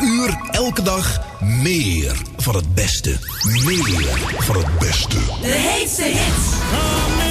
ieder uur, elke dag, meer van het beste. Meer van het beste. De heetste hits.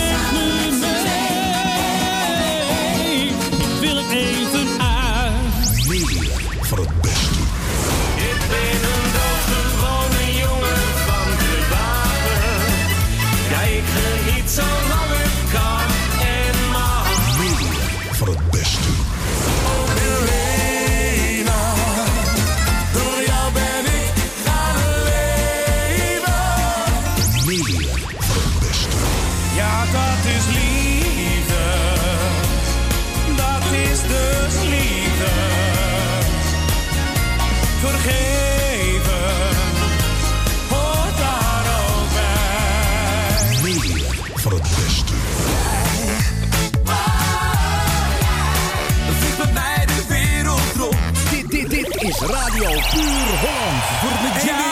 Radio Puur Holland. Voor de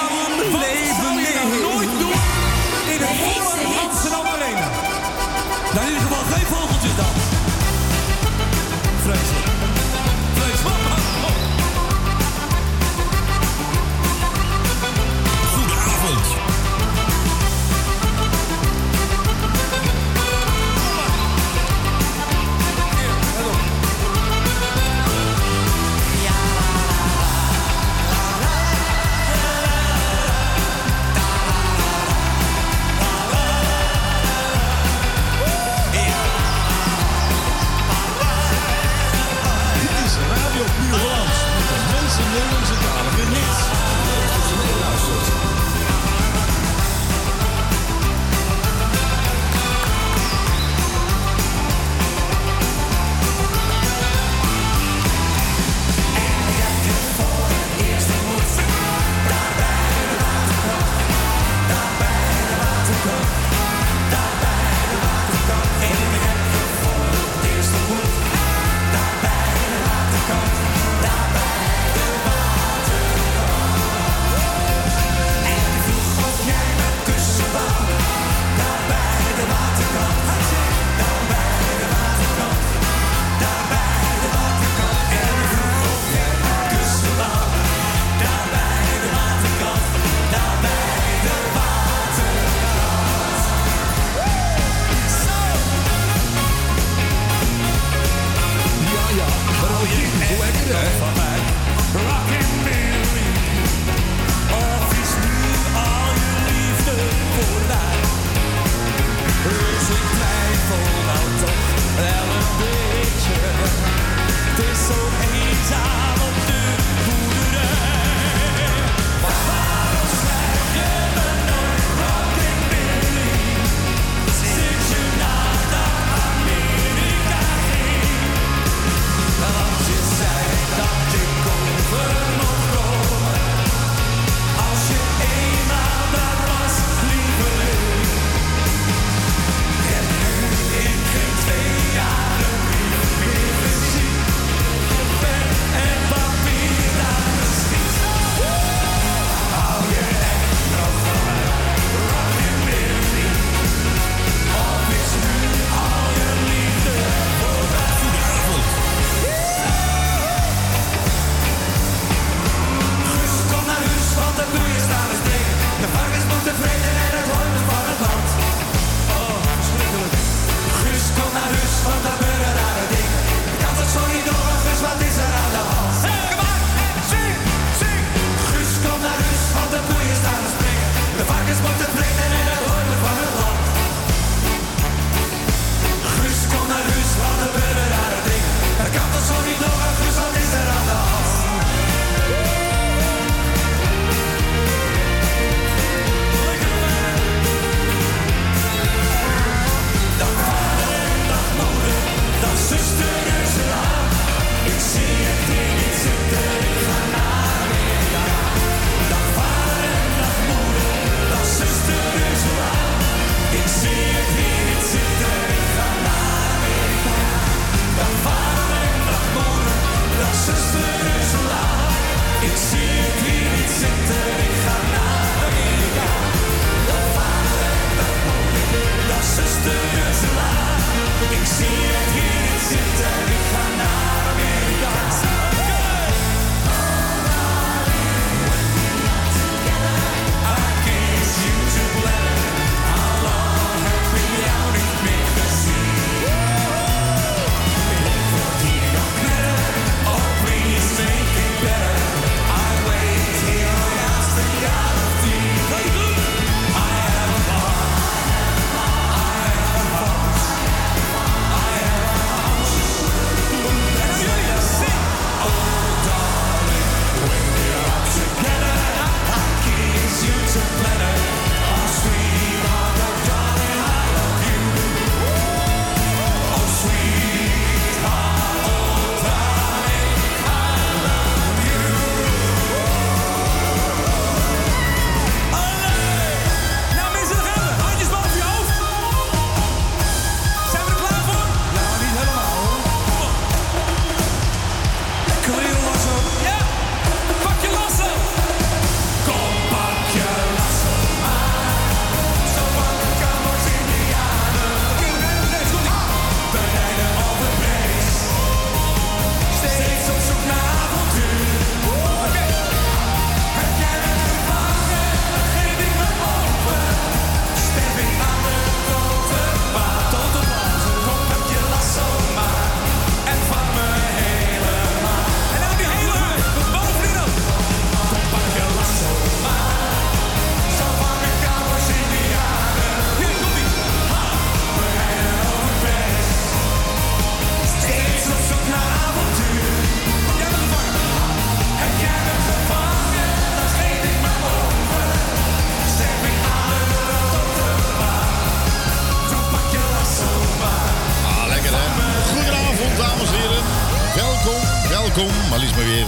welkom. Maar liefst maar weer,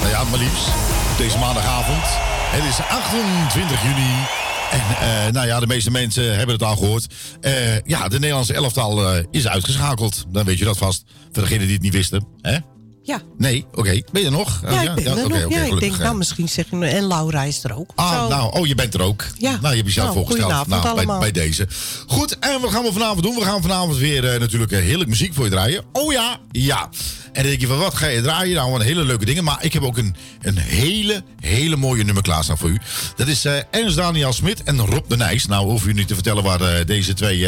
nou ja, maar liefst op deze maandagavond. Het is 28 juni. En eh, nou ja, de meeste mensen hebben het al gehoord. Eh, ja, de Nederlandse elftal eh, is uitgeschakeld. Dan weet je dat vast. Voor degenen die het niet wisten. Hè? Ja. Nee, oké. Ben je er nog? Ja, ik ben er oké, nog. ja, ik denk, nou, misschien zeg je... En Laura is er ook. Ah, Zo. nou, oh, je bent er ook. Ja. Nou, je hebt jezelf Nou, voorgesteld. Nou, bij, bij deze. Goed, en wat gaan we vanavond doen? We gaan vanavond weer eh, natuurlijk eh, heerlijk muziek voor je draaien. Oh ja, ja. En dan denk je van, wat ga je draaien? Nou, wat hele leuke dingen. Maar ik heb ook een, een hele, hele mooie nummer klaarstaan voor u. Dat is eh Ernst Daniel Smit en Rob de Nijs. Nou, hoef u niet te vertellen waar deze twee...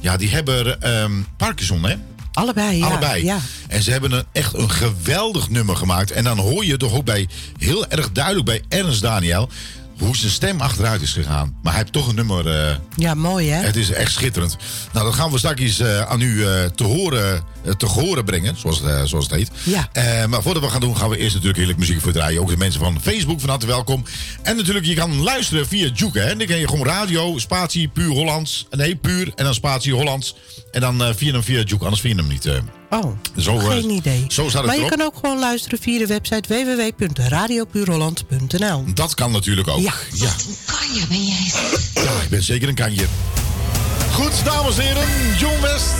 ja, die hebben ehm, Parkinson, hè? Allebei, ja. Allebei. Ja. En ze hebben een, echt een geweldig nummer gemaakt. En dan hoor je toch ook bij, heel erg duidelijk bij Ernst Daniel... hoe zijn stem achteruit is gegaan. Maar hij heeft toch een nummer... eh, ja, mooi hè? het is echt schitterend. Nou, dat gaan we straks eh, aan u eh, te horen, te horen brengen, zoals, het, zoals het heet. Ja. Maar voordat we gaan doen, gaan we eerst natuurlijk heerlijk muziek voor draaien. Ook de mensen van Facebook van harte welkom. En natuurlijk, je kan luisteren via Juke. Hè? Dan kan je gewoon radio, spatie, puur Hollands. Nee, puur en dan spatie Hollands. En dan via hem via Juke, anders vind je hem niet. Oh, Zo, eh, geen idee. zo staat het maar je kan ook gewoon luisteren via de website www.radiopuurholland.nl. Dat kan natuurlijk ook. Ja. ja. Kanje ben jij. Ja, ik ben zeker een kanjer. Goed, dames en heren, John West,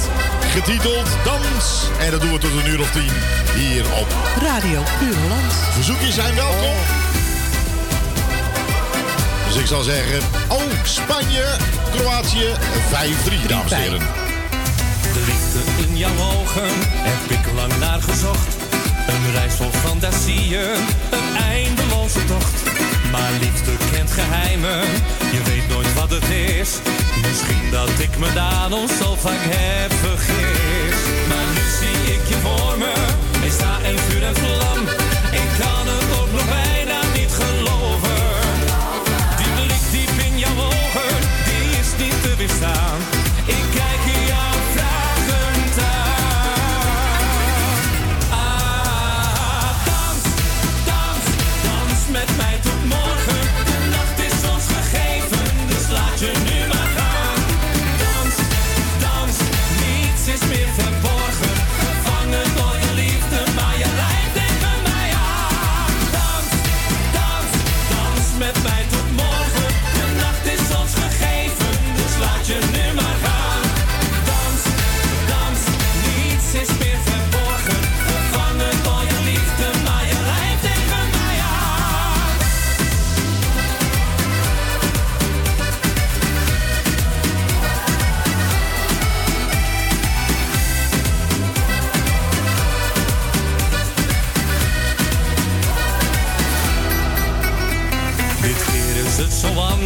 getiteld Dans. En dat doen we tot een uur of tien hier op. Radio Puur Holland. Verzoekjes zijn welkom. Dus ik zal zeggen, oh, Spanje, Kroatië, 5-3, dames en heren. De liefde jouw ogen heb ik lang naar gezocht. Een reis vol fantasieën, een eindeloze tocht. Maar liefde kent geheimen, je weet nooit wat het is. Misschien dat ik me daar nog zo vaak heb vergist. Maar nu zie ik je voor me, ik sta en vuur en vlam.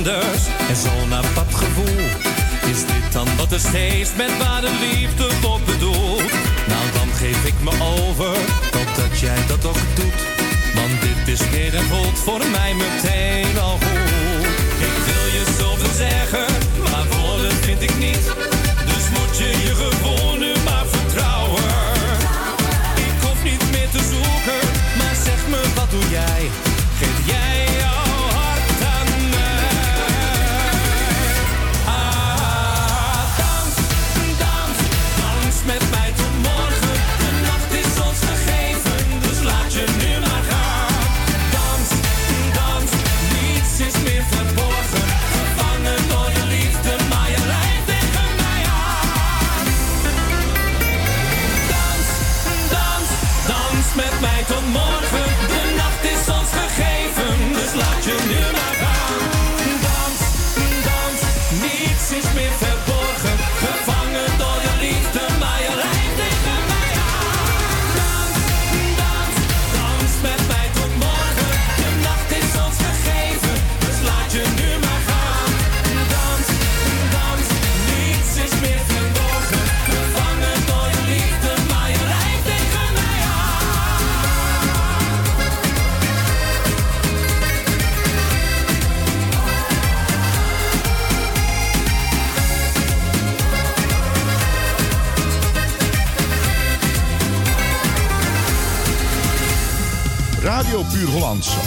En zo'n apart gevoel. Is dit dan wat er steeds met ware liefde voor bedoelt? Nou, dan geef ik me over, totdat jij dat ook doet. Want dit is meer en voelt voor mij meteen al goed. Ik wil je zoveel zeggen,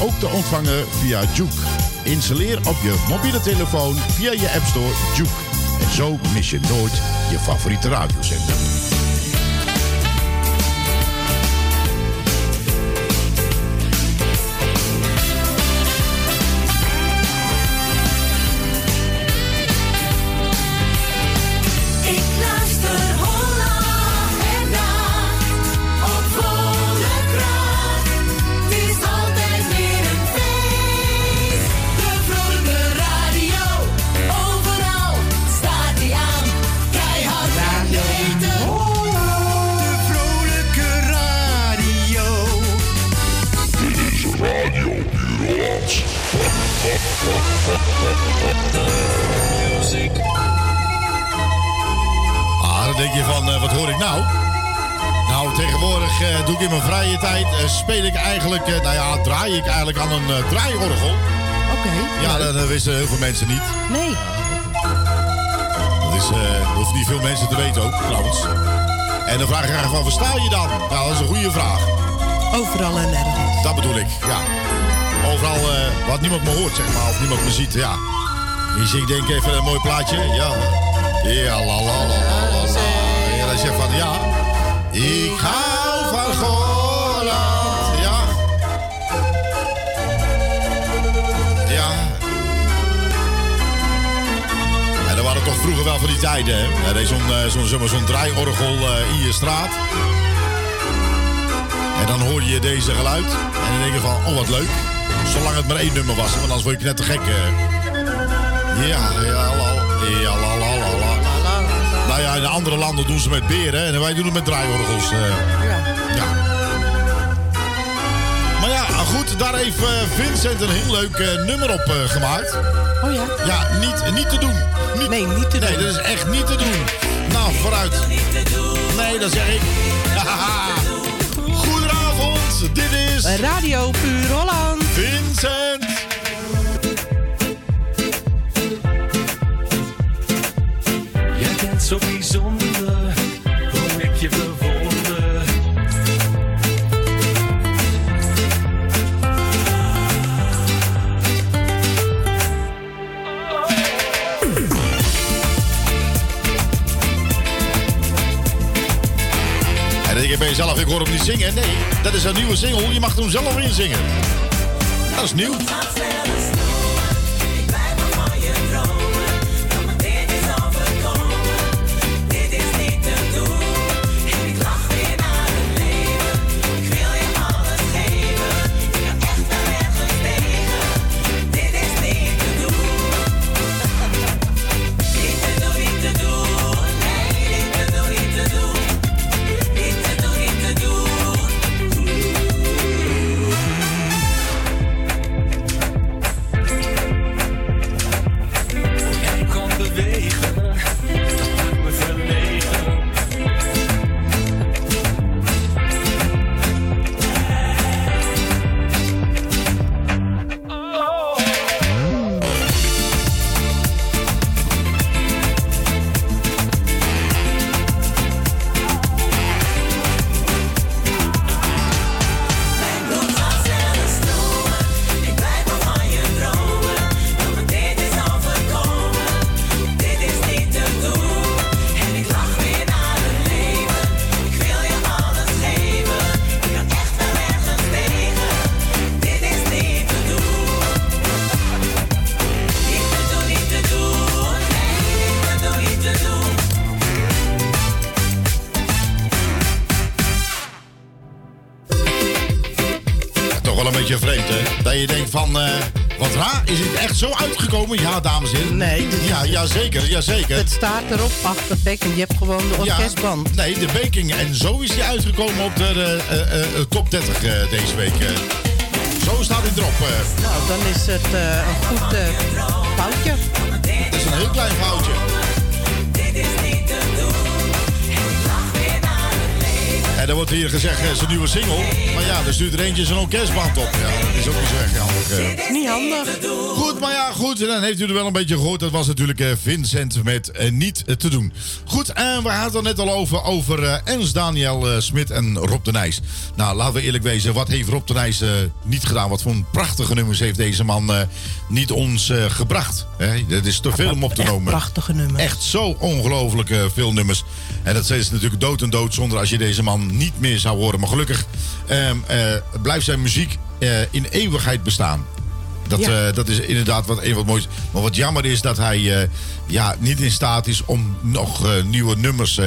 ook te ontvangen via Juke. Installeer op je mobiele telefoon via je App Store Juke. En zo mis je nooit je favoriete radiozender. Eigenlijk, eh, nou ja, draai ik eigenlijk aan een eh, draaiorgel. Oké. Ja, dat, dat wisten heel veel mensen niet. Nee. Dat, is, eh, hoeft niet veel mensen te weten ook, trouwens. En dan vraag ik eigenlijk van, versta je dan? Nou, dat is een goede vraag. Overal en nergens. Dat bedoel ik, ja. Overal wat niemand me hoort, zeg maar, of niemand me ziet, ja. Je zingt denk ik even een mooi plaatje, ja. Ja, la la la la la la. Ja, dan zeg van, ja. Ik hou vroeger wel van die tijden, hè. Er is zo'n eh, zo'n zo'n zo'n draaiorgel eh, in je straat. En dan hoor je deze geluid. En dan denk je van, oh wat leuk. Zolang het maar één nummer was, want anders word je net te gek. Ja, ja, ja, la, la, la, la. Nou ja, in de andere landen doen ze met beren en wij doen het met draaiorgels. eh. ja. Maar ja, goed, daar heeft Vincent een heel leuk nummer op gemaakt. Oh ja? Ja, niet, niet te doen. Niet, Nee, niet te nee, doen. dat is echt niet te doen. Nou, vooruit. Nee, dat zeg ik. Zingen. Nee, dat is een nieuwe single. Je mag hem zelf inzingen. Dat is nieuw. Is het echt zo uitgekomen? Ja, dames en heren. Nee, dit Ja, ja zeker, ja, zeker. Het staat erop, achterpek en je hebt gewoon de orkestband. Ja, nee, de baking. En zo is die uitgekomen op de eh, eh, top 30 eh, deze week. Zo staat hij erop. Nou, dan is het een goed foutje. Het is een heel klein foutje. Dan wordt hier gezegd, eh, zijn nieuwe single. Maar ja, er stuurt er eentje zijn orkestband op. Ja, dat is ook niet zo erg handig. eh. Niet handig. Goed, maar ja, goed. En dan heeft u er wel een beetje gehoord. Dat was natuurlijk eh, Vincent met Niet te doen. Goed, en we hadden het net al over, over Ernst Daniel Smit en Rob de Nijs. Nou, laten we eerlijk wezen. Wat heeft Rob de Nijs niet gedaan? Wat voor een prachtige nummers heeft deze man niet ons gebracht? Hè? Dat is te veel om op te noemen. prachtige nummer. Echt zo ongelooflijk veel nummers. En dat is natuurlijk dood en dood zonder als je deze man niet meer zou horen. Maar gelukkig ehm, eh, blijft zijn muziek eh, in eeuwigheid bestaan. Dat, Ja. eh, dat is inderdaad wat, een wat moois. Maar wat jammer is dat hij ja, niet in staat is om nog nieuwe nummers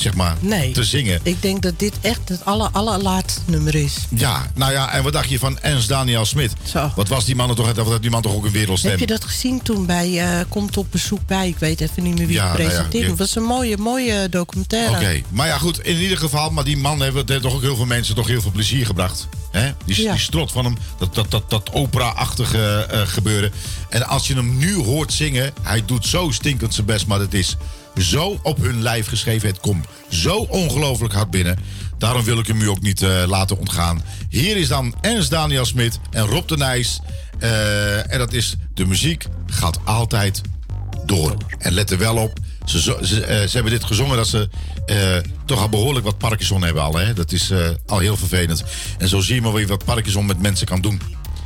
zeg maar, Nee. te zingen. Ik denk dat dit echt het aller, allerlaatste nummer is. Ja, nou ja, en wat dacht je van Ernst Daniel Smit? Zo. Wat was die man toch, wat had die man toch ook een wereldstem? Heb je dat gezien toen bij eh, Komt op bezoek bij? Ik weet even niet meer wie Ja, het nou ja, presenteerde. Het was een mooie, mooie documentaire. Oké, maar ja goed, in ieder geval, maar die man heeft, het heeft toch ook heel veel mensen toch heel veel plezier gebracht. Hè? Die, Ja. die strot van hem, dat, dat, dat, dat opera-achtige eh, gebeuren. En als je hem nu hoort zingen, hij doet zo stinkend zijn best, maar dat is, zo op hun lijf geschreven. Het komt zo ongelooflijk hard binnen. Daarom wil ik hem u ook niet eh, laten ontgaan. Hier is dan Ernst Daniel Smit en Rob de Nijs. Eh, en dat is de muziek gaat altijd door. En let er wel op. Ze, ze, eh, ze hebben dit gezongen dat ze toch al behoorlijk wat Parkinson hebben al. Hè? Dat is al heel vervelend. En zo zie je maar weer wat Parkinson met mensen kan doen.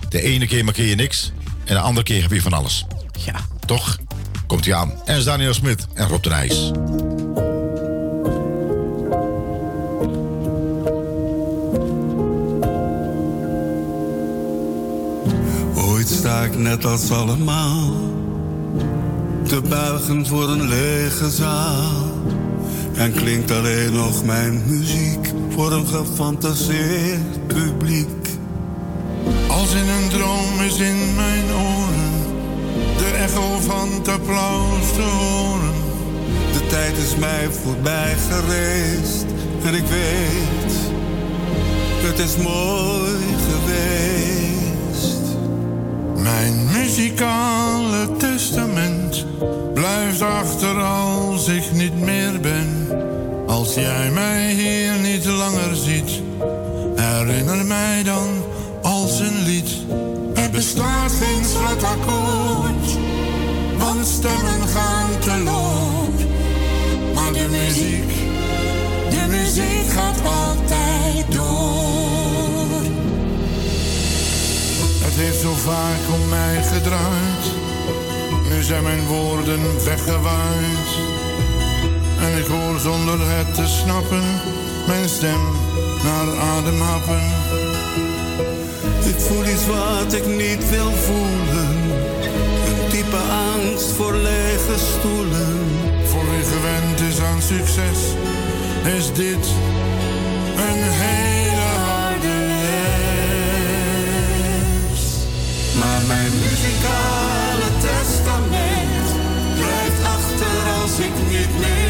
De ene keer markeer je niks. En de andere keer heb je van alles. Ja. Toch? Komt hij aan. Ernst Daniel Smit en Rob de Nijs. Ooit sta ik net als allemaal te buigen voor een lege zaal. En klinkt alleen nog mijn muziek voor een gefantaseerd publiek. Als in een droom is in mijn oren de echo van het applaus te horen. De tijd is mij voorbij gereisd en ik weet, het is mooi geweest. Mijn muzikale testament blijft achter als ik niet meer ben. Als jij mij hier niet langer ziet, herinner mij dan als een lied. Er bestaat geen slotakkoord, stemmen gaan te loop. Maar de muziek, de muziek gaat altijd door. Het heeft zo vaak om mij gedraaid. Nu zijn mijn woorden weggewaaid. En ik hoor zonder het te snappen mijn stem naar adem happen. Ik voel iets wat ik niet wil voelen. Angst voor lege stoelen. Voor wie gewend is aan succes, is dit een hele harde les. Maar mijn muzikale testament blijft achter als ik niet meer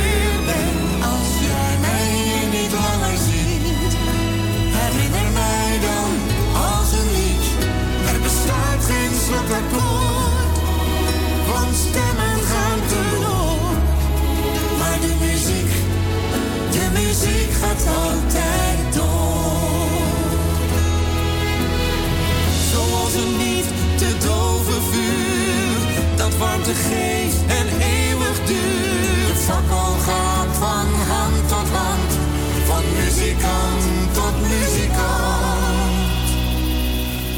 gaat altijd door. Zoals een niet te doven vuur, dat warmte geeft en eeuwig duurt. De fakkel gaat van hand tot hand, van muzikant tot muzikant.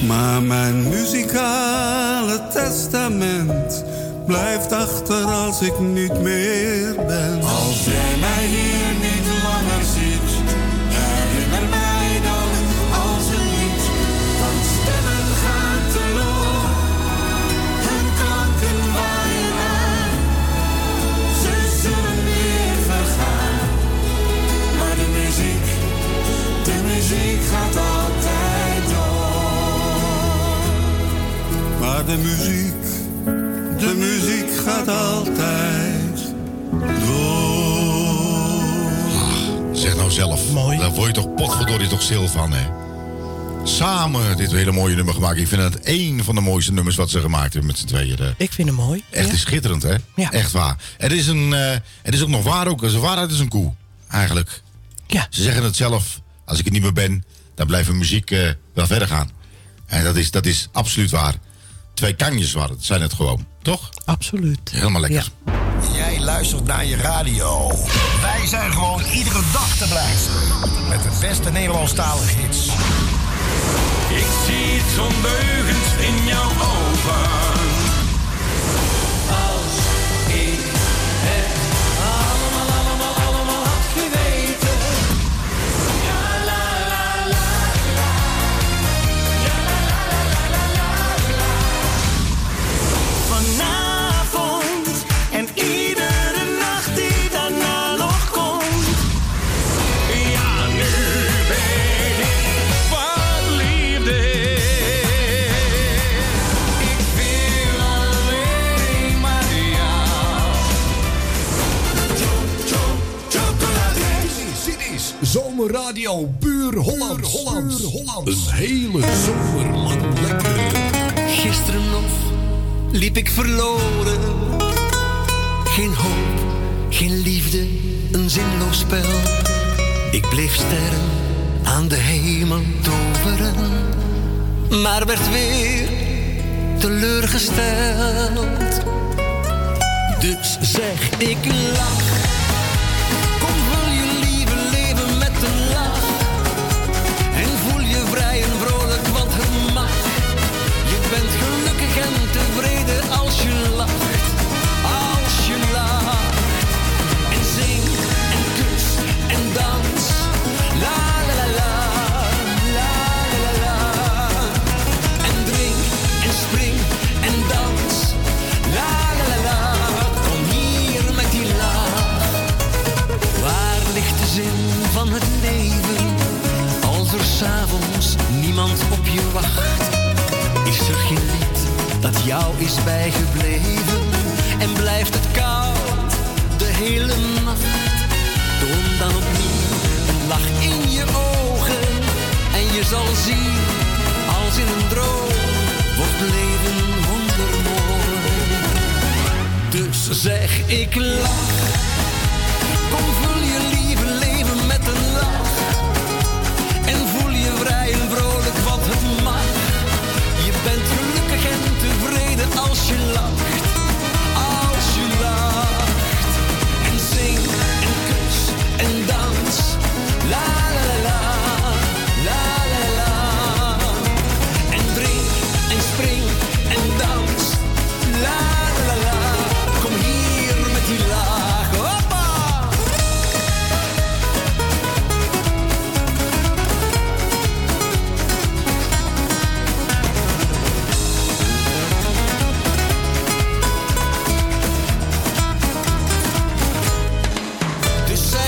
Maar mijn muzikale testament blijft achter als ik niet meer ben. Als jij mij hier Maar de muziek, de muziek gaat altijd door. Zeg nou zelf. Mooi. Daar word je toch potverdorie toch stil van, hè? Samen dit hele mooie nummer gemaakt. Ik vind het één van de mooiste nummers wat ze gemaakt hebben met z'n tweeën. eh. Ik vind hem mooi. Echt Ja. is schitterend, hè? Ja. Echt waar. Het is, een, eh, het is ook nog waar ook. Zijn waarheid is een koe, eigenlijk. Ja. Ze zeggen het zelf. Als ik er niet meer ben, dan blijft de muziek eh, wel verder gaan. En dat is, dat is absoluut waar. Twee kanjes waren het, zijn het gewoon. Toch? Absoluut. Helemaal lekker. Ja. Jij luistert naar je radio. Wij zijn gewoon iedere dag te beluisteren. Met de beste Nederlandstalige hits. Ik zie iets ondeugends in jouw ogen. Is Zomerradio Puur Hollands. Hollands. Hollands. Een hele zomer lang lekker. Gisteren nog liep ik verloren. Geen hoop, geen liefde, een zinloos spel. Ik bleef sterren aan de hemel toveren, maar werd weer teleurgesteld. Dus zeg ik lach, En ben tevreden als je lacht, als je lacht. En zing en kus en dans, la la la la, la la la. En drink en spring en dans, la la la la. Kom hier met die la. Waar ligt de zin van het leven? Als er s'avonds niemand op je wacht, is er geen dat jou is bijgebleven en blijft het koud de hele nacht. Toon dan opnieuw een lach in je ogen en je zal zien, als in een droom, wordt leven wondermooi. Dus zeg ik lach, kom vul your love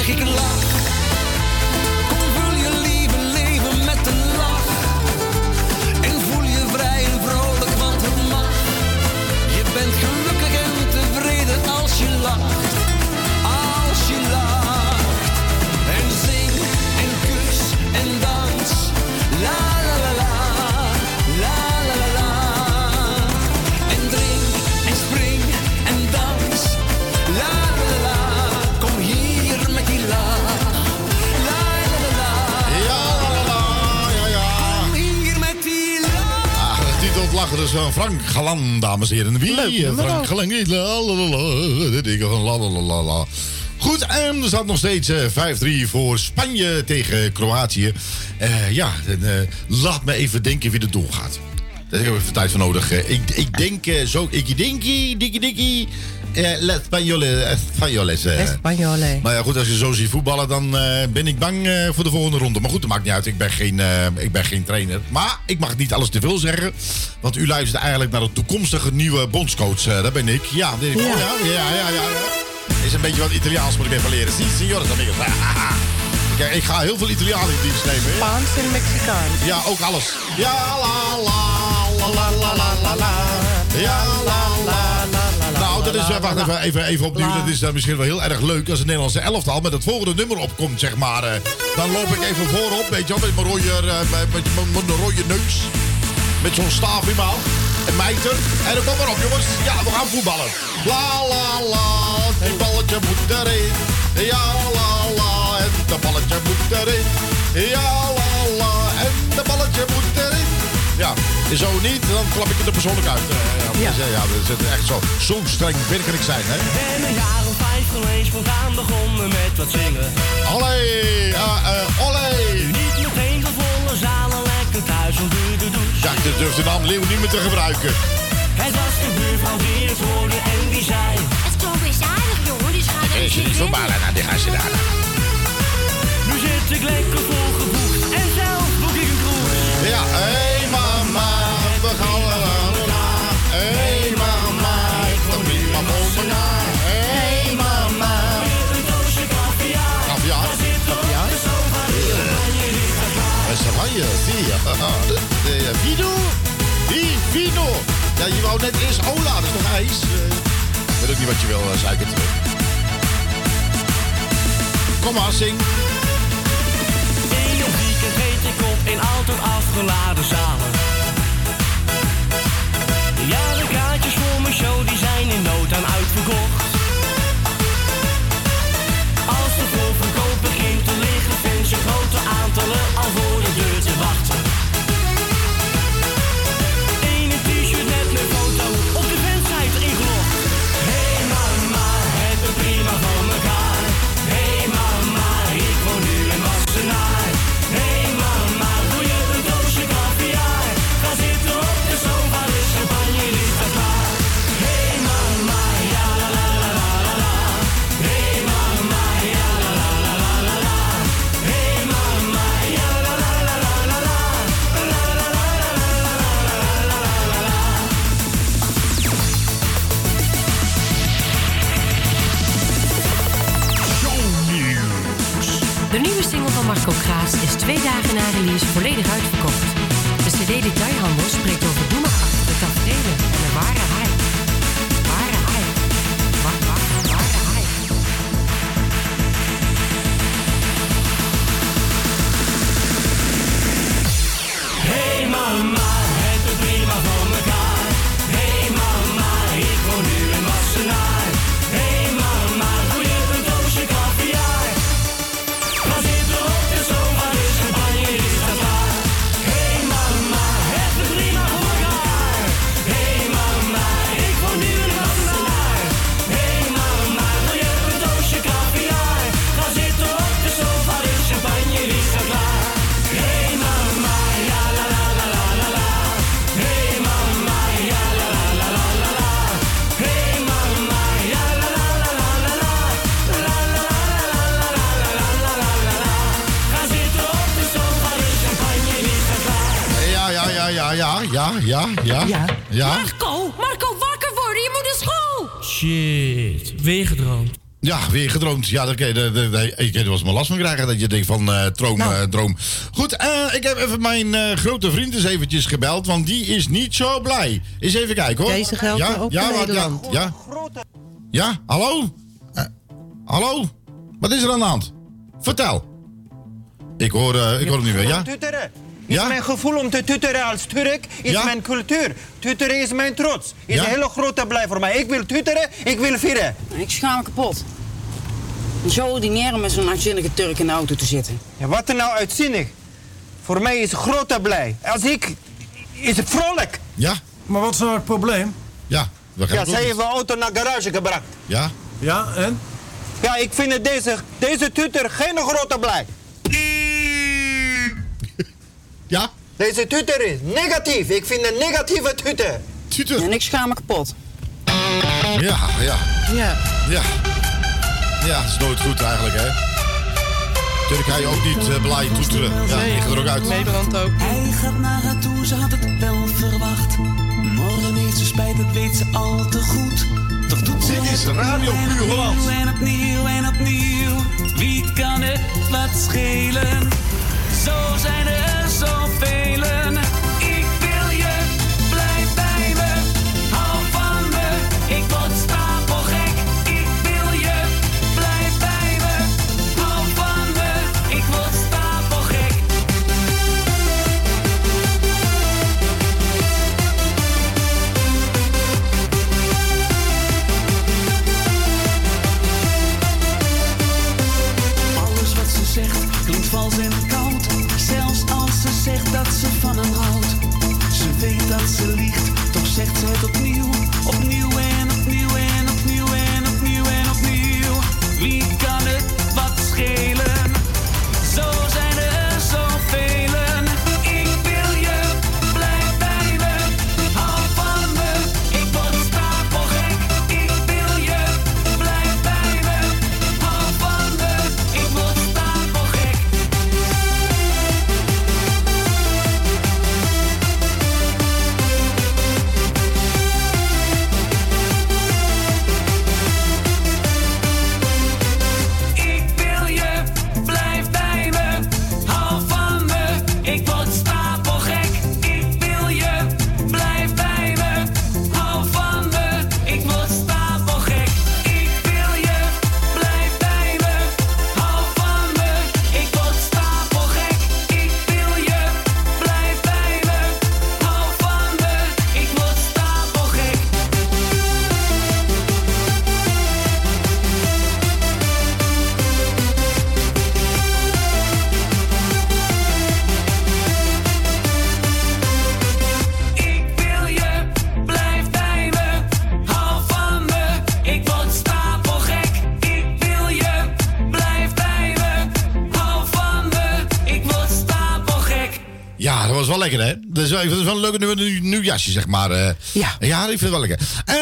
ik dus van Frank Galan, dames en heren. Wie? Leuk, eh, Frank Galan. Goed, en er staat nog steeds eh, 5-3 voor Spanje tegen Kroatië. Uh, ja, uh, laat me even denken wie er doorgaat. Daar heb ik even tijd voor nodig. Ik, ik denk eh, zo... Ik denk... Dikkie, dikkie. Eh, La Spagnoles. eh, Spagnoles, eh. Maar ja, goed, als je zo ziet voetballen, dan eh, ben ik bang voor de volgende ronde. Maar goed, dat maakt niet uit. Ik ben, geen, ik ben geen trainer. Maar ik mag niet alles te veel zeggen. Want u luistert eigenlijk naar de toekomstige nieuwe bondscoach. Dat ben ik. Ja, denk ik. Ja. Oh, ja, ja, ja, ja, ja. Is een beetje wat Italiaans moet ik even leren. Si, signores amigos. Kijk, ik ga heel veel Italiaanse in dienst nemen. Spaans en Mexicaans. Ja, ook alles. Ja, la, la, la, la, la, la. Ja, la, la, la, la. Nou, dat is, wacht even, even, even opnieuw. Dat is dan misschien wel heel erg leuk als een Nederlandse elftal met het volgende nummer opkomt, zeg maar. Dan loop ik even voorop, weet je wel, met mijn rode, met, met, mijn rode neus. Met zo'n staaf in mijn hand. En mijter. En dan kom maar op, jongens. Ja, we gaan voetballen. La, la, la, die balletje moet erin. Ja, la, la. En dat balletje moet erin. Ja, la, la. En dat balletje moet erin. Ja, zo niet, dan klap ik het er persoonlijk uit. Eh, ja, Ja. Dus, eh, ja, dat is echt zo. Zo streng werkelijk zijn, hè? Ben een jaar of vijf geweest, spontaan begonnen met wat zingen. Olé, uh, uh, olé. Niet meteen voor volle zalen, lekker thuis om te doen. Ja, ik durf de naam Leeuw niet meer te gebruiken. Het was de buurvrouw die het hoorde en die zei... Het klonk best aardig, jongen, dus ga er Is je niet verbaasd naar die gasten daar? Ik lekker volgeboekt en zelf boek ik een cruise. Ja, hé hey mama, we gaan naar Hé hey mama, ik wil niet maar naar. Hé hey mama. Een doosje kaviaar. Kaviaar? Kaviaar? Savanje, zie je. De Vino? Wie? Vino? Ja, je wou net eerst Ola, dat is toch ijs? Eh, Ik weet ook niet wat je wil, uh, suiker terug. Kom maar, zing. In altijd afgeladen zalen. Ja, de kaartjes voor mijn show die zijn in nood aan uitverkocht. Kraas is twee dagen na release volledig uitverkocht Ja, gedroomd. Ja, daar je, daar- je kunt er wel eens maar last van krijgen. Dat je denkt van eh, droom, Nou. eh, droom. Goed, eh, ik heb even mijn eh, grote vriend eens eventjes gebeld. Want die is niet zo blij. Eens even kijken hoor. Deze geldt ja, ook ja, Nederland. Ja, ja. Ja, hallo? Eh, hallo? Wat is er aan de hand? Vertel. Ik hoor, eh, ik hoor hem niet meer. Ja? Is Ja? mijn gevoel om te tutteren als Turk, is Ja? mijn cultuur. Tutteren is mijn trots. Is Ja? een hele grote blij voor mij. Ik wil tutteren, ik wil vieren. Ik schaam me kapot. Zo ordinair om met zo'n uitzinnige Turk in de auto te zitten. Ja, wat er nou uitzinnig? Voor mij is grote blij. Als ik, is het vrolijk. Ja? Maar wat is nou het probleem? Ja. We Ja, gaan zij heeft de auto naar garage gebracht. Ja? Ja, en? Ja, ik vind het deze, deze tutter geen grote blij. Ja? Deze tutter is negatief. Ik vind een negatieve tutter. Tutter? En ik schaam me kapot. Ja, ja. Ja. Ja. Ja, het is nooit goed eigenlijk, hè? Natuurlijk ga je ook niet eh, blij toeteren. Ja, Nee, ligt er ook uit. Nederland ook. Hij gaat naar haar toe, ze had het wel verwacht. Morgen heeft ze spijt, dat weet ze al te goed. Toch doet ze Dit is het Radio Puur en Holland. opnieuw En opnieuw en opnieuw. Wie kan het wat schelen? Zo zijn er zoveel. tot opnieuw. Leuke nieuw, nieuw, nieuw jasje, zeg maar. eh. Ja. Ja, ik vind het wel lekker. Eh,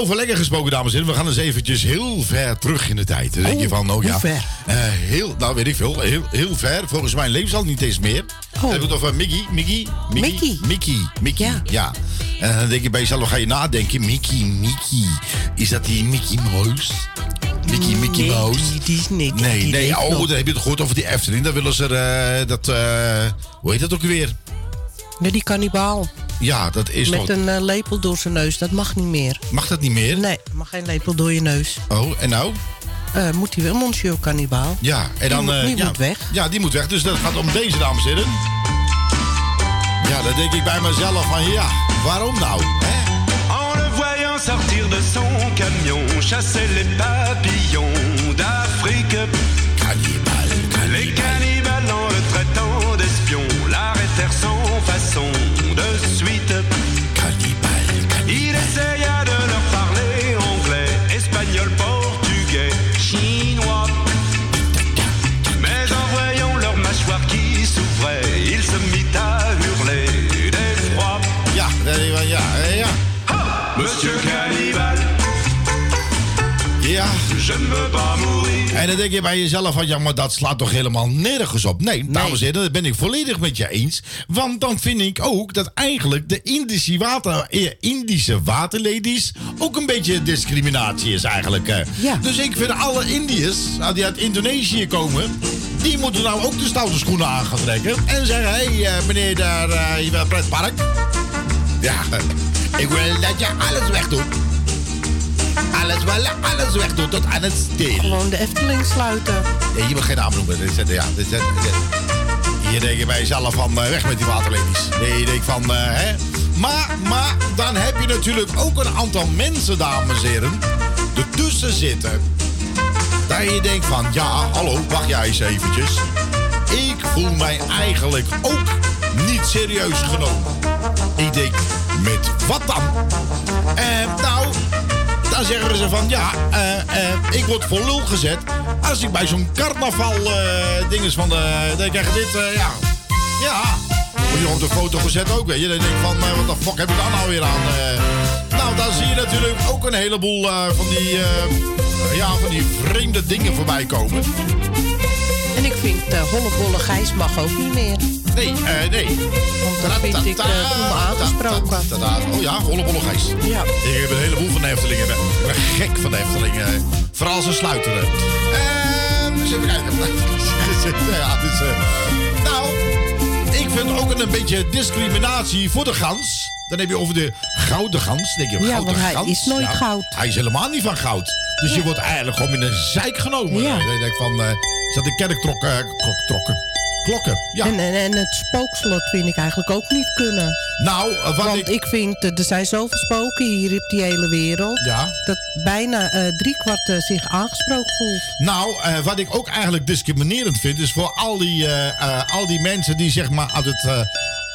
over lekker gesproken, dames en heren. We gaan eens eventjes heel ver terug in de tijd. Dan denk je van, oh ja. ver? eh, heel, nou weet ik veel. Heel, heel ver. Volgens mij leeft ze al niet eens meer. Dan heb het over Mickey. Mickey? Mickey. Mickey. Mickey. Ja. Ja. En dan denk je bij jezelf, ga je nadenken. Mickey, Mickey. Is dat die Mickey Mouse? Mickey, Mickey Nee, Mouse. die, die is niet. Nee, die nee, oh, dan heb je het gehoord over die Efteling. Dan willen ze er, dat, eh, hoe heet dat ook weer? Ja, die kannibaal. Ja, dat is Met nog... een eh, lepel door zijn neus, dat mag niet meer. Mag dat niet meer? Nee, mag geen lepel door je neus. Oh, en nou? Eh, moet hij wel, monsieur kannibaal. Ja, en dan... Die, moet- eh, die ja, moet weg. Ja, die moet weg. Dus dat gaat om deze, dames en heren. Ja, dan denk ik bij mezelf van, ja, waarom nou? Hè? En le voyant sortir de son camion, chasser les papillons d'Afrique. Les cannibales En dan denk je bij jezelf van, ja, maar dat slaat toch helemaal nergens op. Nee, dames en heren, dat ben ik volledig met je eens. Want dan vind ik ook dat eigenlijk de Indische, water, eh, Indische waterladies ook een beetje discriminatie is eigenlijk. eh. Ja. Dus ik vind alle Indiërs nou, die uit Indonesië komen, die moeten nou ook de stoute schoenen aan gaan trekken. En zeggen, hé hey, eh, meneer daar, eh je bent pretpark. Ja, ik wil dat je alles wegdoet. Alles wel, alles wegdoet tot aan het stelen. Gewoon de Efteling sluiten. Nee, je mag geen naam noemen. Dit ja, dit hier denk je bij jezelf van eh, weg met die waterlelies. Nee, je denkt van, eh, hè. Maar, maar dan heb je natuurlijk ook een aantal mensen, dames en heren, ertussen zitten. Dat je denkt van, ja, hallo, wacht jij eens eventjes. Ik voel mij eigenlijk ook niet serieus genomen. Ik denk, met wat dan? Eh, nou, dan zeggen ze van ja, eh, eh, ik word voor lul gezet als ik bij zo'n carnaval eh dinges van de. Dan krijg je dit, ja. Ja. Je op de foto gezet ook, weet je. Dan denk ik van, wat de fuck heb ik daar nou weer aan? nou, dan zie je natuurlijk ook een heleboel van die. ja, van die vreemde dingen voorbij komen. En ik vind uh, Hollebolle Gijs mag ook niet meer. Nee, eh, nee. Want dat vind ik uh, onaangesproken. Oh ja, Hollebolle Gijs. Ja. Ik heb een heleboel van de Eftelingen. Ik ben, gek van de Eftelingen. Vooral als ze sluiten. Ehm, dus even kijken. ja, dus, eh, nou, ik vind ook een beetje discriminatie voor de gans. Dan heb je over de gouden gans. Denk je, Ja, gouden want hij gans? is nooit goud. Hij is helemaal niet van goud. Dus je wordt eigenlijk gewoon in een zeik genomen. Ja. Dan denk ik van, eh is dat de kerktrokken? eh, trokken? Klokken, ja. En, en, en het spookslot vind ik eigenlijk ook niet kunnen. Nou, eh, wat Want ik... ik... vind, eh, er zijn zoveel spoken hier op die hele wereld. Ja. Dat bijna eh driekwart zich aangesproken voelt. Nou, wat ik ook eigenlijk discriminerend vind, is voor al die, al die mensen die zeg maar uit het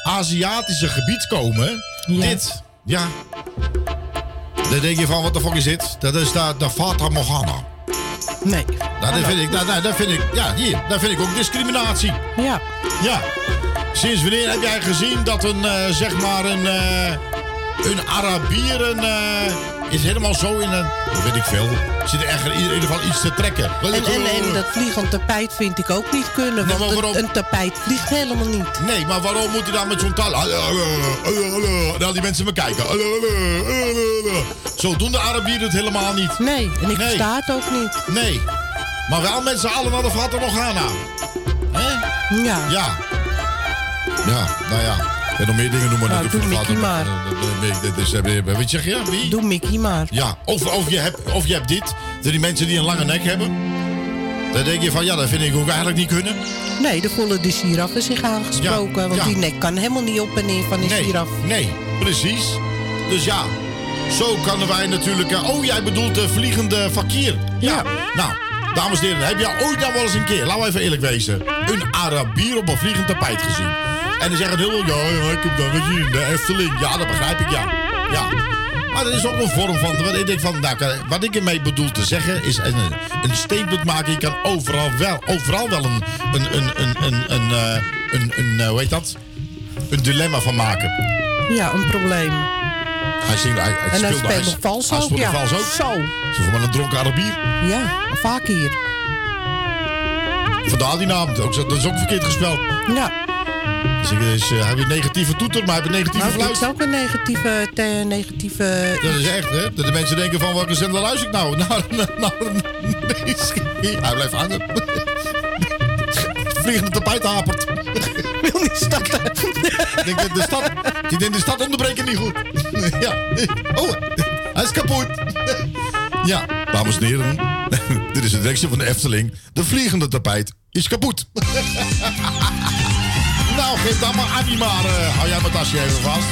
Aziatische gebied komen. Dit, ja. Dan denk je van, wat de fuck is dit? Dat is de, de Fata Morgana. Nee. Nou, dat vind ik, nou, nou, dat vind ik, ja, hier, dat vind ik ook discriminatie. Ja. Ja. Sinds wanneer heb jij gezien dat een, eh, zeg maar, een, eh, een Arabier een, eh, is helemaal zo in een, dat weet ik veel, zit er echt in ieder geval iets te trekken. En, en, en dat vliegend tapijt vind ik ook niet kunnen. Want waarom? een, tapijt vliegt helemaal niet. Nee, maar waarom moet hij dan met zo'n taal... Al die mensen me kijken. Zo doen de Arabieren het helemaal niet. Nee, en ik Nee. versta het ook niet. Nee. Maar wel met z'n allen naar de Fata Morgana. Hè? Ja. Ja. Ja, nou ja. Kan nog meer dingen noemen. Natuurlijk doe Mickey maar. Is, eh, Weet je, ja, wie? Doe Mickey maar. Ja, of, of, je hebt, of je hebt dit. Die mensen die een lange nek hebben. Dan denk je van, ja, dat vind ik ook eigenlijk niet kunnen. Nee, de voelen de giraffen zich aangesproken. Ja, want ja. die nek kan helemaal niet op en neer van die Nee, giraf. nee, precies. Dus ja, zo kunnen wij natuurlijk... oh, jij bedoelt de vliegende fakir. Ja. Nou, dames en heren, heb jij ooit nou wel eens een keer, laten we even eerlijk wezen... een Arabier op een vliegend tapijt gezien? En dan zeggen heel veel, ja, ja, ik heb dat gezien, de Efteling. Ja, dat begrijp ik, ja. Ja. Maar dat is ook een vorm van... Wat ik, denk van nou, wat ik ermee bedoel te zeggen is een, een statement maken. Je kan overal wel, overal wel een, een, een, een, een, een, eh, een, een, eh, hoe heet dat? Een dilemma van maken. Ja, een probleem. Hij, zingt, hij, hij En hij speelde, speelt nog vals hij ook, ja. vals ook. Zo. Zo van een dronken Arabier. Ja, vaak hier. Vandaar die naam. Dat is ook verkeerd gespeld. Ja. Dus, dus eh, hij heeft een negatieve toeter, maar hij heeft een negatieve Nou, fluit. het is ook een negatieve, te, negatieve Dat is echt, hè? Dat de mensen denken van, welke zender luister ik nou? Naar nee, Hij blijft hangen. Vliegende tapijt hapert. Wil niet starten. Ik denk, dat de stad, ik denk de stad onderbreken niet goed. Ja. Oh, hij is kapot. Ja, dames en heren. Dit is de directie van de Efteling. De vliegende tapijt is kapot. Nou, geef dan maar Annie maar. eh, hou jij mijn tasje even vast.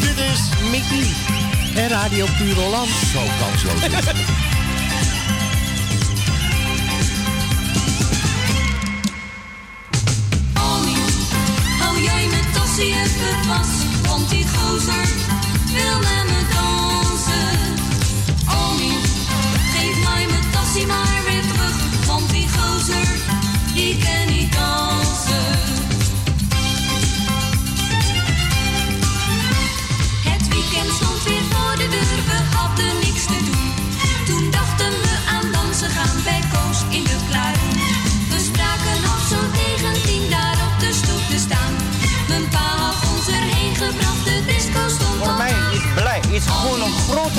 Dit is... Mickey. En Radio Puur Holland. Zo kansloos. hou jij mijn tassie even vast, want die gozer wil met me dansen.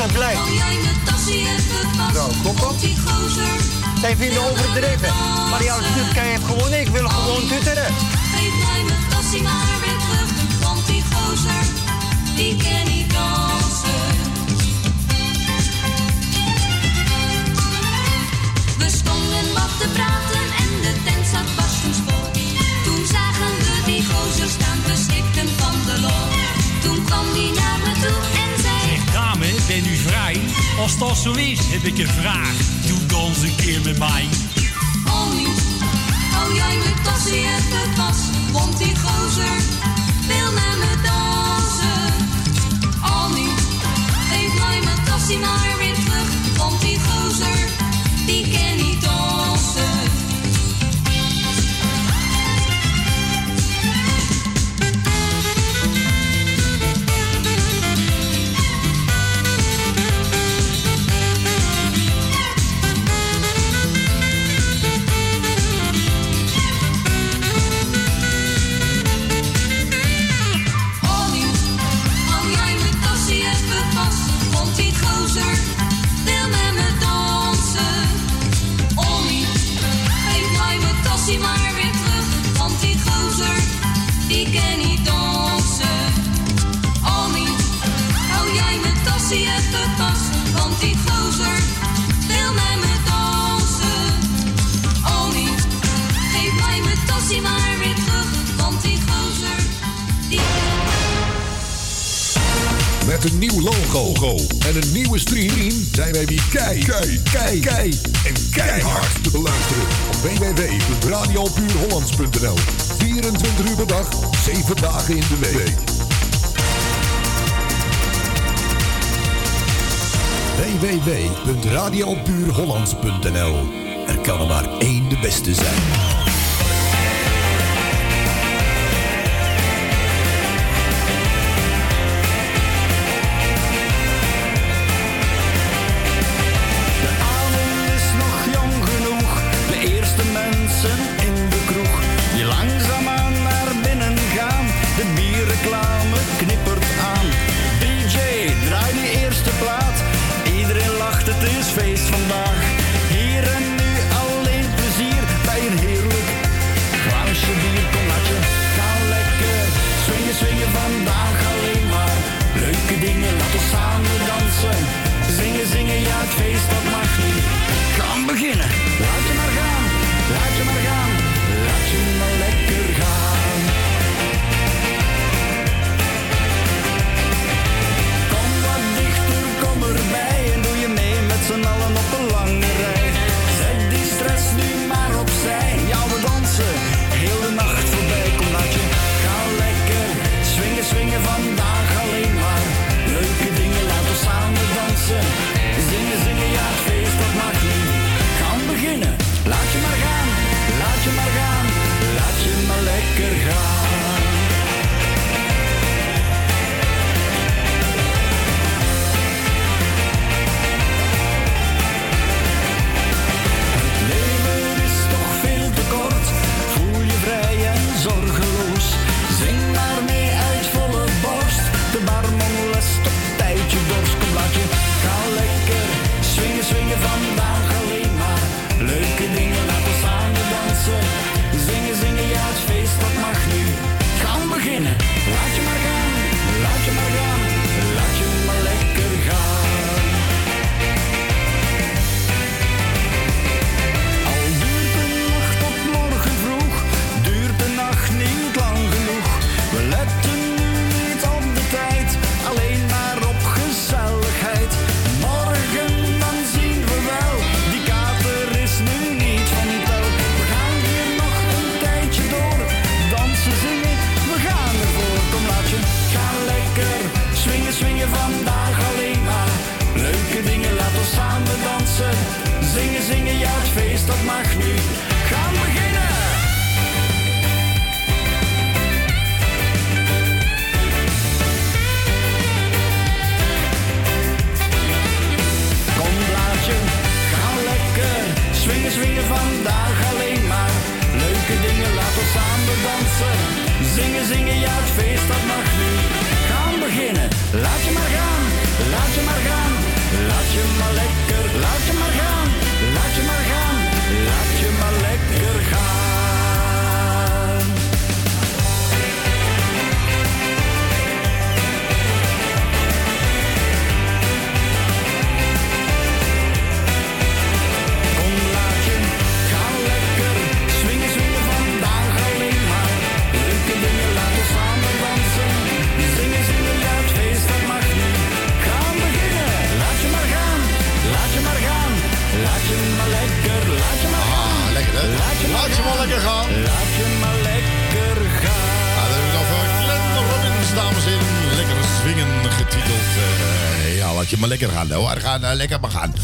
Even vast, Zo, klopt dat? Zij vinden overdreven. Maar jouw tutkij heeft gewoon, ik wil gewoon tutteren. Geef mij mijn tassie maar weer terug, want die gozer, die kan niet dansen. We stonden wat te praten en de tent zat vast vol. Toen zagen we die gozer staan, we stikten van de lol. Toen kwam die naar me toe ben vrij? Als dat zo is, heb ik een vraag. Doe dans een keer met mij. Annie, hou jij mijn tassie even vast, want die gozer wil met me dansen. Annie, geef mij mijn tassie maar nieuw logo en een nieuwe stream zijn wij weer kei, kei, kei, kei en keihard te beluisteren op www.radiopuurhollands.nl. 24 uur per dag, 7 dagen in de week. www.radiopuurhollands.nl. Er kan er maar één de beste zijn.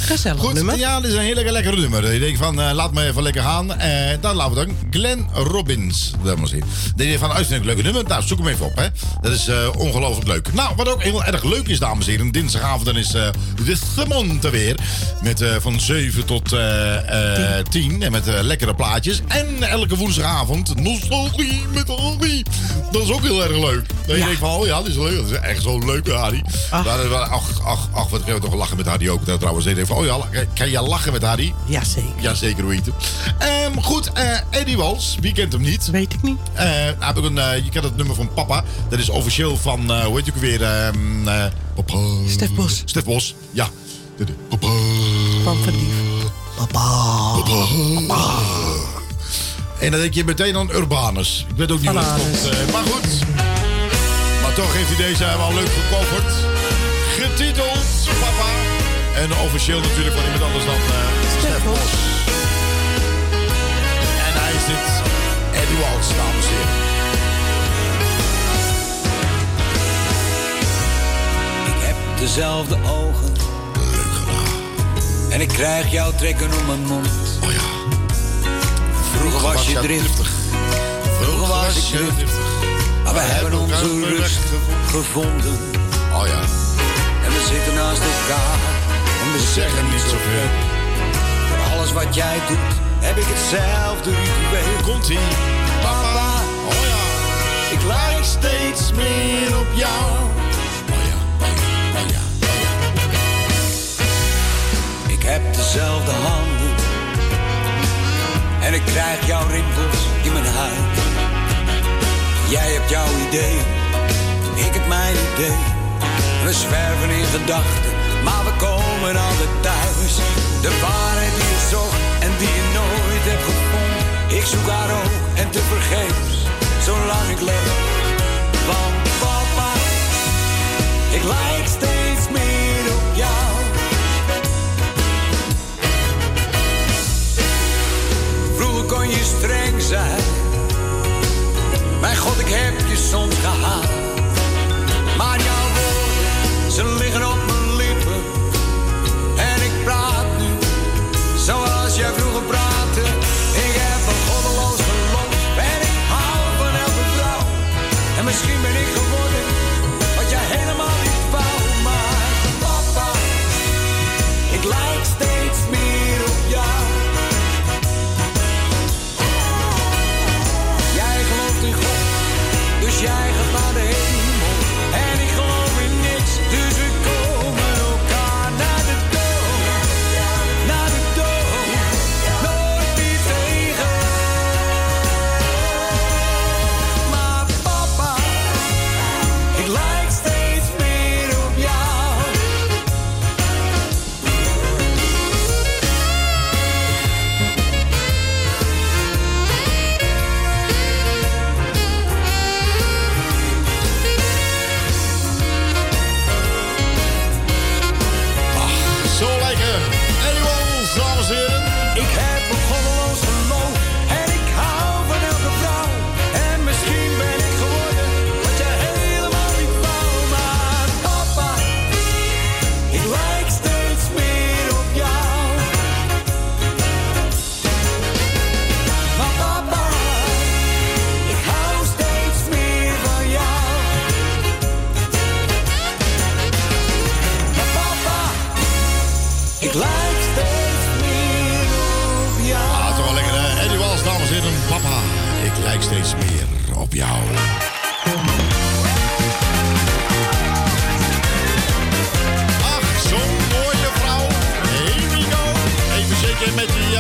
Gezellig Goed, nummer. ja, dit is een heel lekker, lekker nummer. Ik denk van, eh, laat me even lekker gaan. Eh, dan laten we dan. Glenn Robbins, dames en heren. Denk je van, uitzending leuke nummer? Nou, zoek hem even op, hè. Dat is eh, ongelooflijk leuk. Nou, wat ook heel erg leuk is, dames en heren. Dinsdagavond dan is de Gemonte weer. Met van 7 tot eh, eh, 10. En met lekkere plaatjes. En elke woensdagavond nostalgie met Harry. Dat is ook heel erg leuk. Dan je denkt van, oh ja, dat is leuk. Dat is echt zo'n leuke Harry. Ach, ach, ach, ach wat kunnen we toch lachen met Harry ook. Dat trouwens, van, oh ja, kan je lachen met Harry? Jazeker. Jazeker, hoe heet het. Ehm, goed, eh, Eddie Wals, wie kent hem niet? Weet ik niet. Eh, heb ik een, eh, je kent het nummer van papa. Dat is officieel van, eh, hoe heet je ook weer? eh, papa. Stef Bos. Stef Bos, ja. Papa. Van Verlief. Papa. Papa. En dan denk je meteen aan Urbanus. Ik weet ook niet wat het komt. eh, maar goed. Maar toch heeft hij deze wel leuk gecoverd. Getiteld Papa. En officieel natuurlijk van iemand anders dan eh Stef Bos. En hij is dit Eddie Waltz, dames en heren. Ik heb dezelfde ogen. En ik krijg jouw trekken om mijn mond. Oh ja. Vroeger was je driftig. Vroeger was ik driftig. Maar we hebben onze rust gevonden. Oh ja. Zitten naast elkaar. En we zeggen niet zoveel. Voor alles wat jij doet, heb ik hetzelfde ritueel. Komt ie. Papa. Oh ja. Ik lijk steeds meer op jou. Oh ja. Oh ja. Ik heb dezelfde handen. En ik krijg jouw rimpels in mijn huid. Jij hebt jouw idee, ik heb mijn idee. We zwerven in gedachten, maar we komen altijd thuis. De waarheid die je zocht en die je nooit hebt gevonden. Ik zoek haar ook en te vergeefs, zolang ik leef. Want papa, ik lijk steeds meer op jou. Vroeger kon je streng zijn. Mijn god, ik heb je soms gehaat. Maar jouw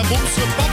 Bumse,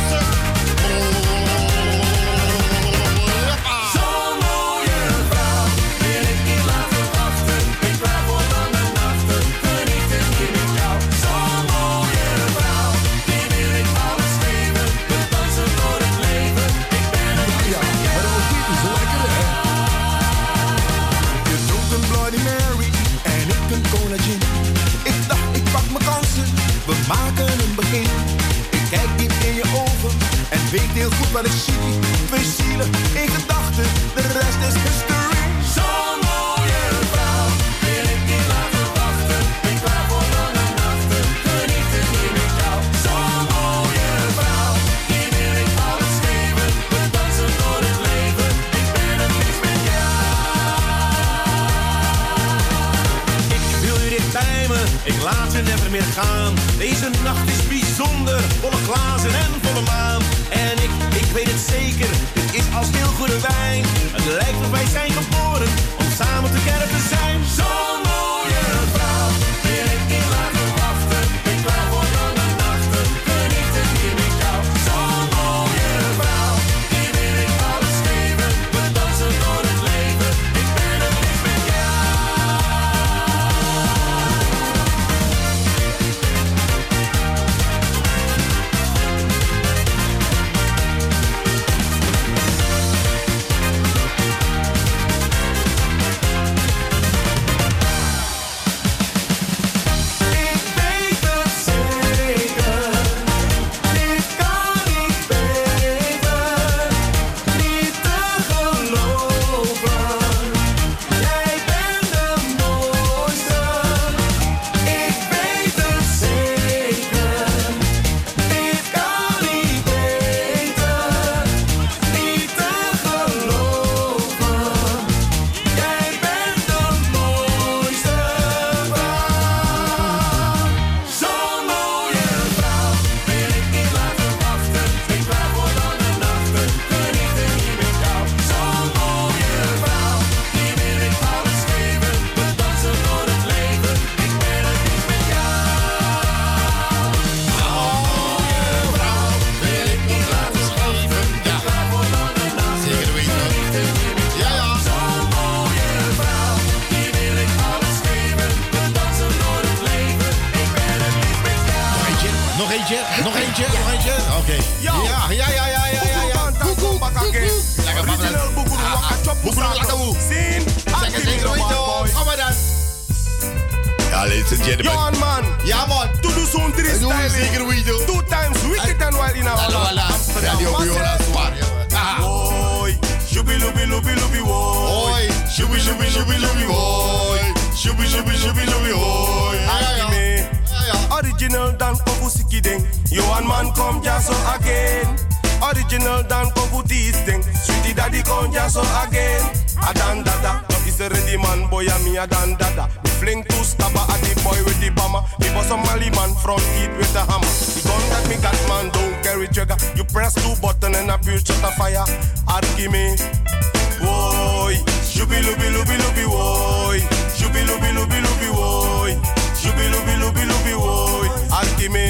weet heel goed wat ik zie. Twee zielen, één gedachte, de rest is history. Zo'n mooie vrouw wil ik niet laten wachten. Ben klaar voor lange nachten, geniet het hier met jou. Zo'n mooie vrouw, die wil ik alles geven. We dansen door het leven, ik ben het liefst met jou. Ik wil je dicht bij me, ik laat je never meer gaan. Deze nacht is bijzonder, volle glazen en volle maan. Weet het zeker, dit is als heel goede wijn. Het lijkt of wij zijn geboren om samen te kerk te zijn. Zo'n me. Woi. Shubi lubi lubi lubi woi. Shubi lubi lubi lubi woi. Shubi lubi lubi lubi woi. Arky me.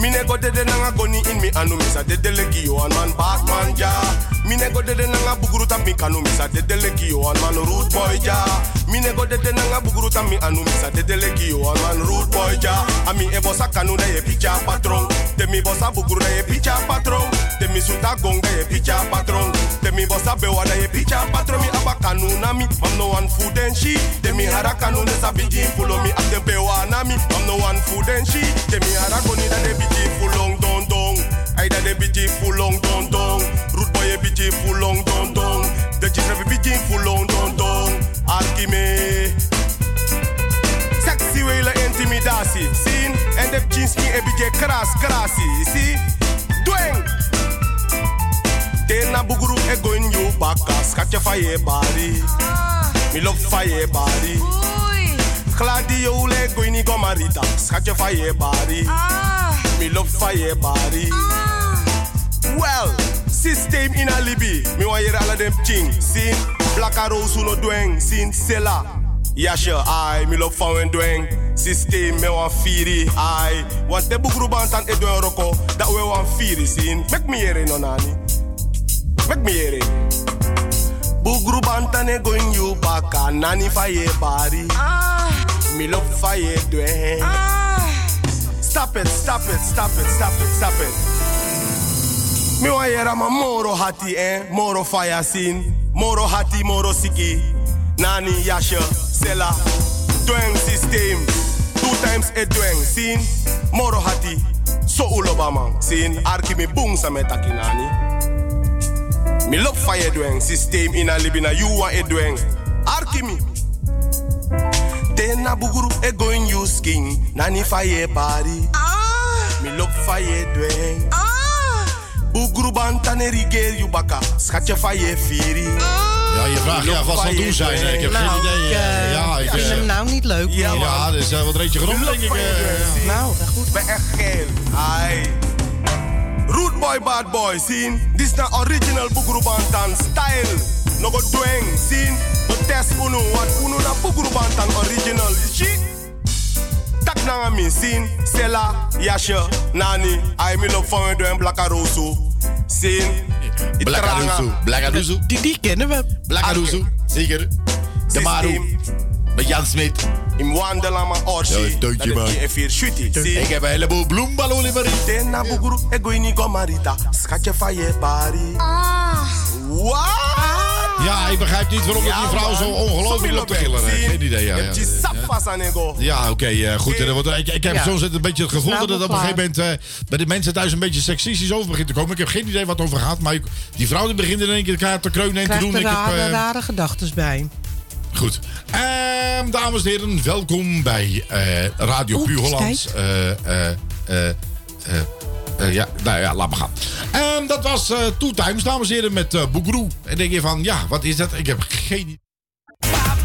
Mine go dede nanga goni in mi anu misa dede legi yo an man Batman ja. Mine go dede nanga buguru tam mi kanu misa dede legi yo an man rude boy ja. Mine go dede nanga buguru tam mi anu misa dede legi yo an man rude boy ja. Ami e bossa kanu da ye picha patron. Te mi bossa buguru da ye picha patron. Te mi suta gong da ye picha patron. Te mi bossa bewa da ye picha patron. Mi aba kanu na mi, mam no one food and she. Te mi hara kanu ne sa biji fulo mi ate bewa na mi, mam no one food and she. Te mi hara goni da de biji fulong don don. Ay da de biji fulong don don. Root boy e biji fulong don don. De jis revi biji fulong don don. Arki me. Sexy wele intimidatie, zien? En de jeans niet een beetje kras, krasie, zie? Dweng! Tena buguru e go in you baka, schatje van je body. Me love van je body. Gladio le go in go marita, schatje van je body. Me love van je body. Well, system in a libi, me wa hier alle dem ching, sin. Blaka rosu no dweng, sin sela. Yasha, I, me love van wen dweng. System, me wan firi, I. Want de buguru bantan e dwen roko, dat we wan firi, sin. Mek me here no nani. Mek me here. Buguru bantan e going you baka, nani fa ye body. Me love fa ye dweng. Stop it, stop it, stop it, stop it, stop it. Me wa yera ma moro hati eh, moro fire scene. Moro hati, moro siki. Nani yasha, sela. Dweng system. Two times a dweng scene. Moro hati, So uloba man, sin arki mi boom sa akinani. Mi lop fa ye dweng, systeem ina libina you wa e dweng. Arki mi. Tena buguru e going you skin, nani fa ye body. Mi lop fa ye dweng. Buguru bantane rigeer you baka, schatje fa ye firi. Ja, je vraagt je af wat het doen zijn. Ik heb geen idee. ik, eh, ja, ik vind eh, hem nou niet leuk Ja, ja dus eh, wat reetje denk ik. Nou, goed. Ben echt geil. Ai. Root boy, bad boy, zien. This na original Buguru Bantan style. No go dwang, zien. Test unu, wat unu na Buguru Bantan original. Zie? Tak na min, zien. Sela, Yasha, Nani. Ai mi lop van dwang Blakaroso. Zien. Blakaruzu. Blakaruzu. Die, die kennen we. Blakaruzu. Zeker. De Maru. Met Jan Smit. In Wandelama Orsi. Ja, Tootje, man. Vier shuti. Ik heb een heleboel bloemballonen voor Tena buguru e goini go marita. Schatje van je bari. Wat? Ja, ik begrijp niet waarom dat die vrouw zo ongelooflijk loopt te gillen. Geen idee, ja. Ja. Ja, oké, goed. eh, want ik, ik heb Ja. zit een beetje het gevoel dat het op een gegeven moment eh, bij de mensen thuis een beetje seksistisch over begint te komen. Ik heb geen idee wat het over gaat, maar ik- die vrouw die begint in één keer te kreunen en te doen. er Ik heb, rare, eh, rare gedachten bij. Goed. Ehm, dames en heren, welkom bij eh, Radio Puur Holland. kijk. Eh, ja, nou ja, laat maar gaan. Ehm, dat was eh Two Times, dames en heren, met eh Boegroe. En denk je van, ja, wat is dat? Ik heb geen idee.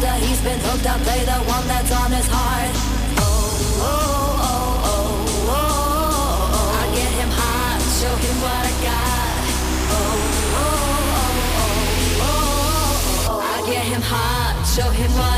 After he's been hooked, I play the one that's on his heart. Oh, oh, oh, oh, oh, oh, oh. I get him hot, show him what I got. Oh, oh, oh, oh, oh, oh, oh. I get him hot, show him what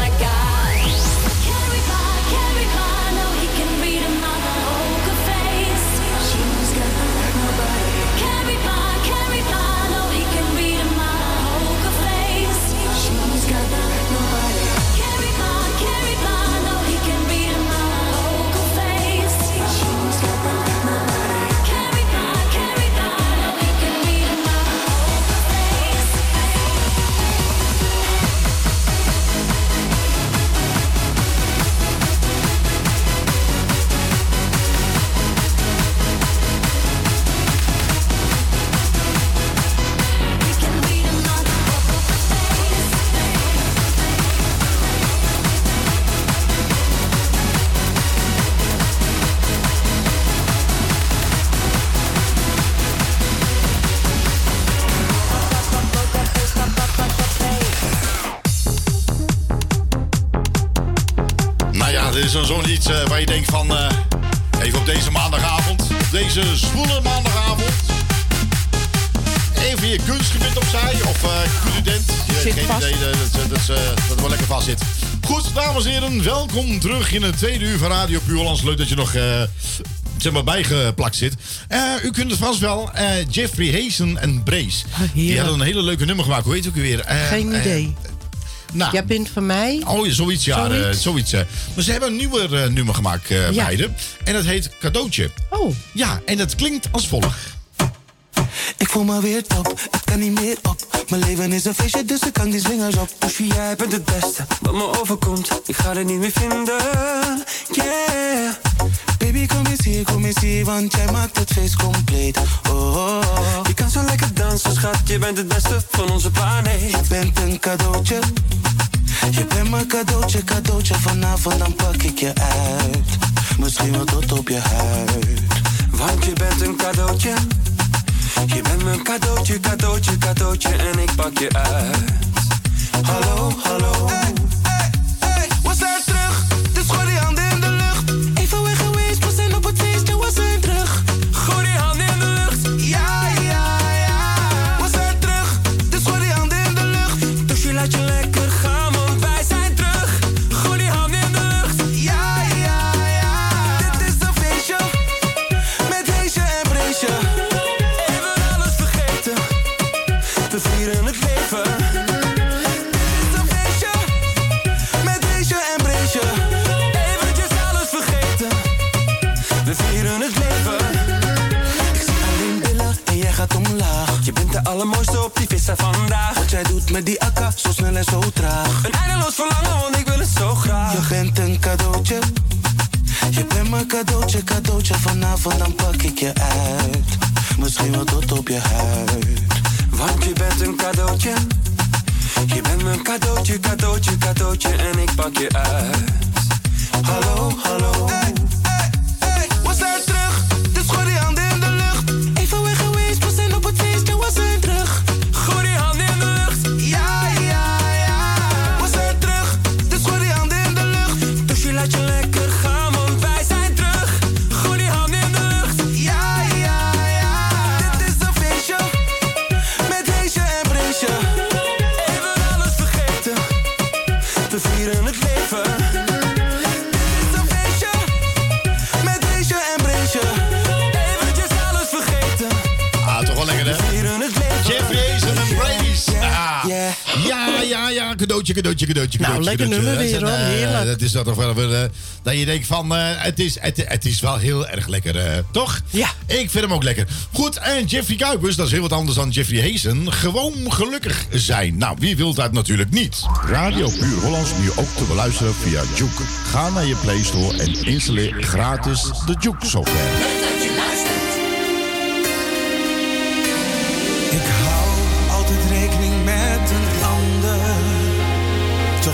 iets eh, waar je denkt van... eh, even op deze maandagavond, op deze zwoele maandagavond... Even je kunstgebied opzij, of eh student. Je Zit geen vast. idee dat, dat, dat, wel lekker vast zit. Goed, dames en heren, welkom terug in het tweede uur van Radio Puur Hollands. Leuk dat je nog... zeg maar bijgeplakt zit. U kunt het vast wel. Jeffrey Hazen en Brace. die hadden een hele leuke nummer gemaakt. Hoe heet het ook weer? Geen idee. Nou, Jij bent van mij. Oh, ja, zoiets, ja. Zoiets? eh, zoiets. eh. Maar ze hebben een nieuwer eh, nummer gemaakt, eh Ja. beide. En dat heet Cadeautje. Oh. Ja, en dat klinkt als volgt. Ik voel me weer top, het kan niet meer op. Mijn leven is een feestje, dus ik kan die zwingers op. Poesje, jij bent het beste wat me overkomt. Ik ga er niet meer vinden, yeah. Baby, kom eens hier, kom eens hier, want jij maakt het feest compleet. Oh, oh, oh. Je kan zo lekker dansen, schat. Je bent het beste van onze planeet. Je bent een cadeautje. Je bent mijn cadeautje, cadeautje. Vanavond dan pak ik je uit. Misschien wel tot op je huid. Want je bent een cadeautje. Je bent mijn cadeautje, cadeautje, cadeautje. En ik pak je uit. Hallo, hallo. Vandaag. Wat jij doet met die akka, zo snel en zo traag. Een eindeloos verlangen, want ik wil het zo graag. Je bent een cadeautje. Je bent mijn cadeautje, cadeautje. Vanavond dan pak ik je uit. Misschien wel tot op je huid. Want je bent een cadeautje. Je bent mijn cadeautje, cadeautje, cadeautje. En ik pak je uit. Hallo, hallo. Cadeautje, cadeautje, cadeautje, Nou, lekker nummer weer, Dat is hoor. eh, Heerlijk. Dat is dat toch wel weer, eh, dat je denkt van, eh, het, is, het, het is wel heel erg lekker, toch? Ja. Ik vind hem ook lekker. Goed, en Jeffrey Kuipers, dat is heel wat anders dan Jeffrey Hazen. Gewoon gelukkig zijn. Nou, wie wil dat natuurlijk niet? Radio Puur Hollands nu ook te beluisteren via Juke. Ga naar je Play Store en installeer gratis de Juke software.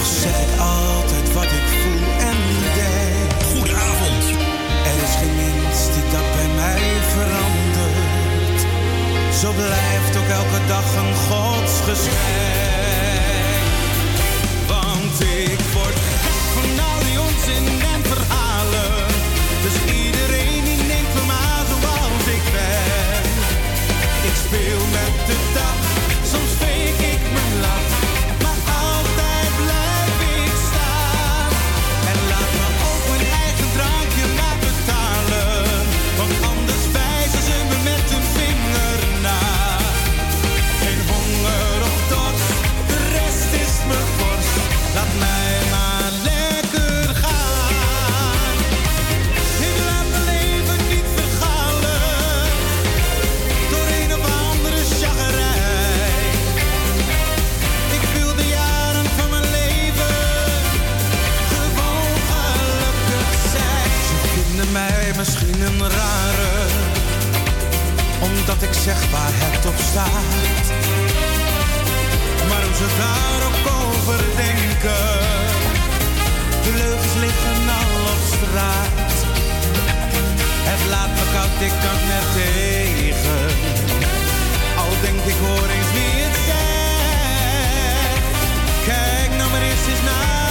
Zeg altijd wat ik voel en denk. Goedenavond. Er is geen mens die dat bij mij verandert. Zo blijft ook elke dag een godsgeschenk. zeg waar het op staat. Maar hoe ze ook over denken, de leugens liggen al op straat. Het laat me koud, ik kan net tegen. Al denk ik hoor eens wie het zegt. Kijk nou maar eens eens naar.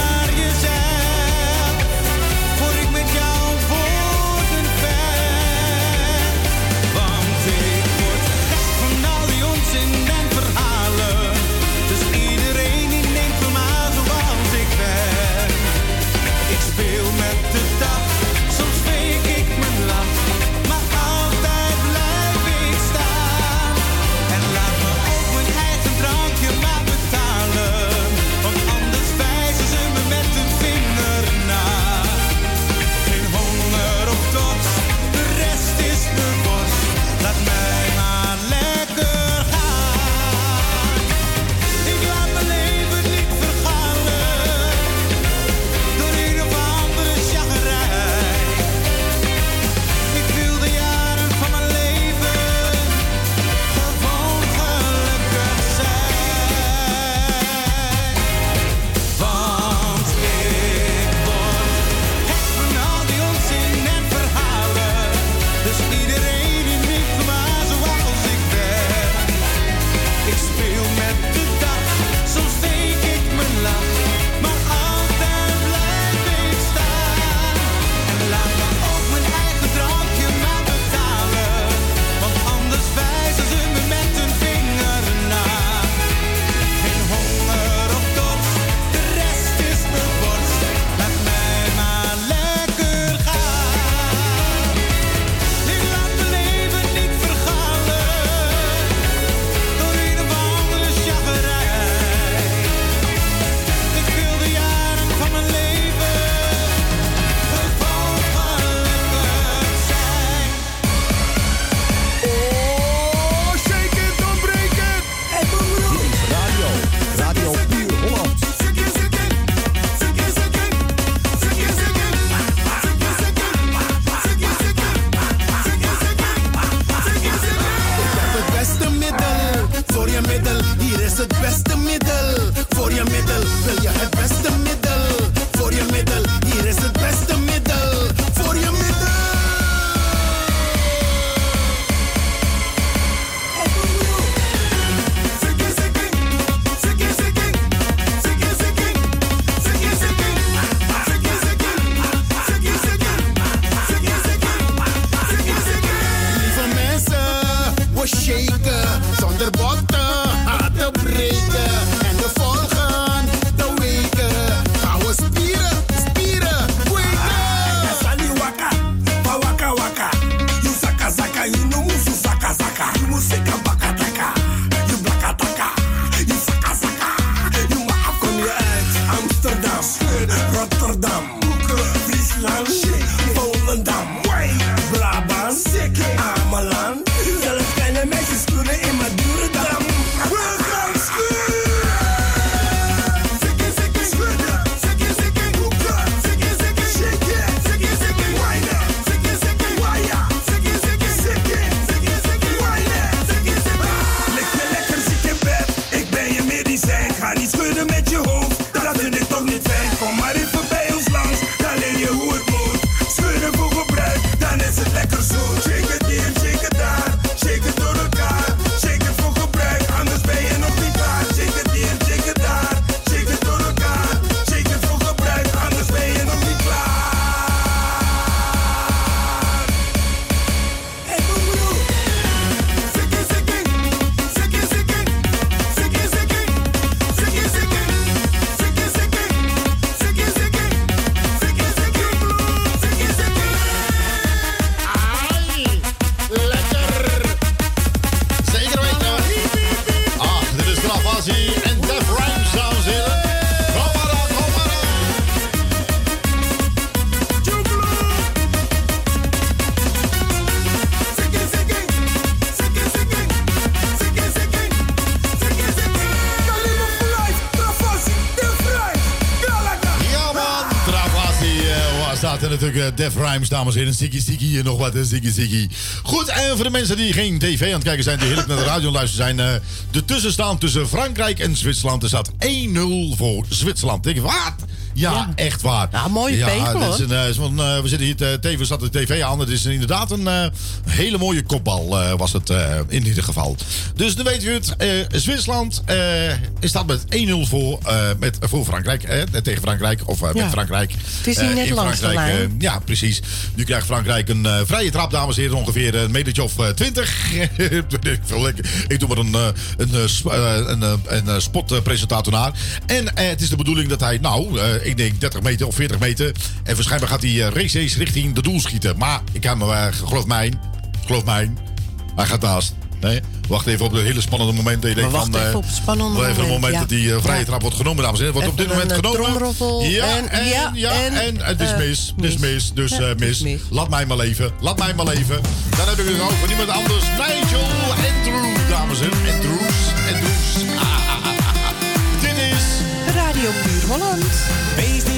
Natuurlijk eh, Def Rhymes, dames en heren. Ziggy Ziggy en nog wat, Ziggy Ziggy. Goed, en voor de mensen die geen tv aan het kijken zijn, die heerlijk naar de radio luisteren zijn. eh, de tussenstand tussen Frankrijk en Zwitserland. Er staat 1-0 voor Zwitserland. Je, wat? Ja, echt waar. Ja, mooie pegel, dit is een, eh, is eh, we zitten hier, te- tevens zat de tv aan. Het is inderdaad een eh, hele mooie kopbal eh, was het eh, in ieder geval. Dus dan weten we het. eh, Zwitserland eh, staat met 1-0 voor, eh, met, voor Frankrijk. eh, tegen Frankrijk. Of eh, Ja. met Frankrijk. Het is niet Eh, net in langs de Frankrijk, lijn. eh, ja, precies. Nu krijgt Frankrijk een eh, vrije trap, dames en heren. Ongeveer een metertje of eh, 20. ik, doe maar een, eh, een, eh, eh, een, eh, een, eh, spotpresentator naar. En eh, het is de bedoeling dat hij, nou, eh, ik denk 30 meter of 40 meter. En waarschijnlijk gaat hij eh, races richting de doel schieten. Maar ik heb me, eh, geloof mij, geloof mij, hij gaat naast. Nee? Wacht even op het hele spannende moment. Dat je denkt wachten van, eh, even op het spannende even een moment, moment ja. dat die vrije Ja. trap wordt genomen, dames en heren. Wordt op dit Even moment genomen. Ja, en- en, ja, ja, en, en, het is mis. Het is mis. Dus mis. mis. Laat mij maar leven. Laat mij maar leven. Dan heb ik het over niemand anders. Nigel Andrews, dames en heren. Andrews. Andrews. Ah. Radio Puur Holland.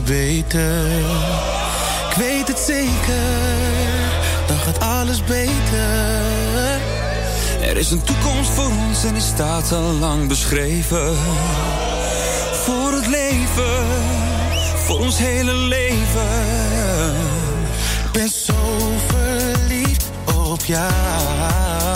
Beter. Ik weet het zeker, dan gaat alles beter. Er is een toekomst voor ons en die staat al lang beschreven. Voor het leven, voor ons hele leven. Ik ben zo verliefd op jou.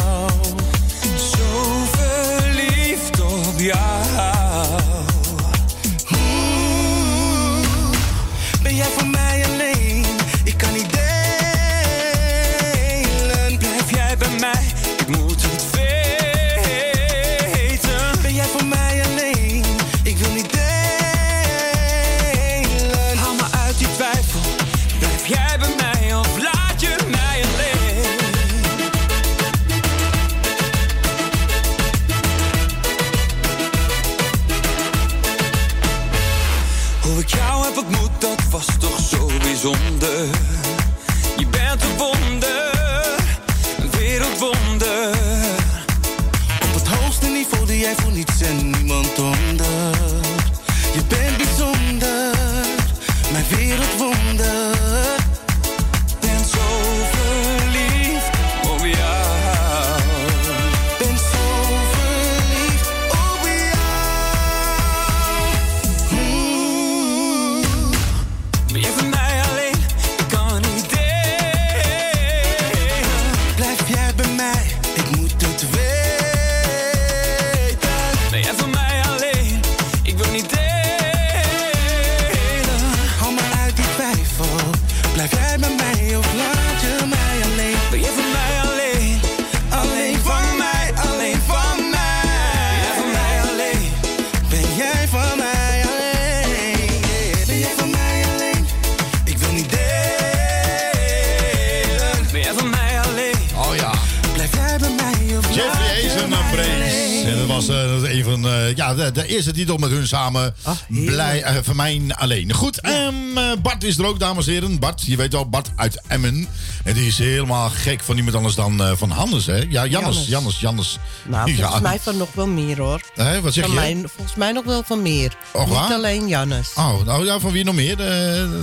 Titel met hun samen. Blij eh, van mij alleen. Goed, ehm, eh, Bart is er ook, dames en heren. Bart, je weet wel, Bart uit Emmen. En die is helemaal gek van niemand anders dan eh, van Hannes, hè? Ja, Jannes, Jannes. Jannes. Nou, volgens Ja. mij van nog wel meer hoor. Wat zeg van je? Mij, volgens mij nog wel van meer. Och, niet waar? alleen Jannes. Oh, nou ja, van wie nog meer?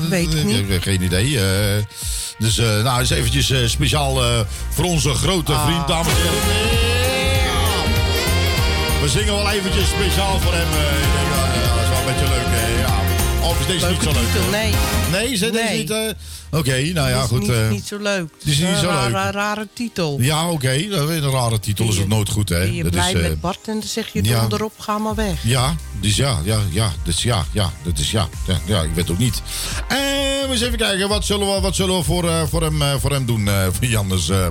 Weet ik niet. Geen idee. dus nou, eens eventjes speciaal voor onze grote Ah. vriend, dames en heren. We zingen wel eventjes speciaal voor hem. eh. Ik denk, ja, ja, dat is wel een beetje leuk. hè, ja. Of is deze niet zo leuk? titel, nee. Nee, is deze Nee. niet? eh? Oké, nou ja, Dat is goed. Niet, eh. niet zo leuk. die is niet Een zo rare, leuk. rare titel. ja, oké. dat is een rare titel. Is ook nooit goed, hè? Je Dat blij is, eh, met Bart en dan zeg je ja. donderop, ga maar weg. Ja, dus ja, ja, ja, dus ja, ja, dat is ja, ja, ja ik weet ook niet. En we eens even kijken, wat zullen we, wat zullen we voor, eh, voor, hem, eh, voor hem doen, eh, voor Jannes? eh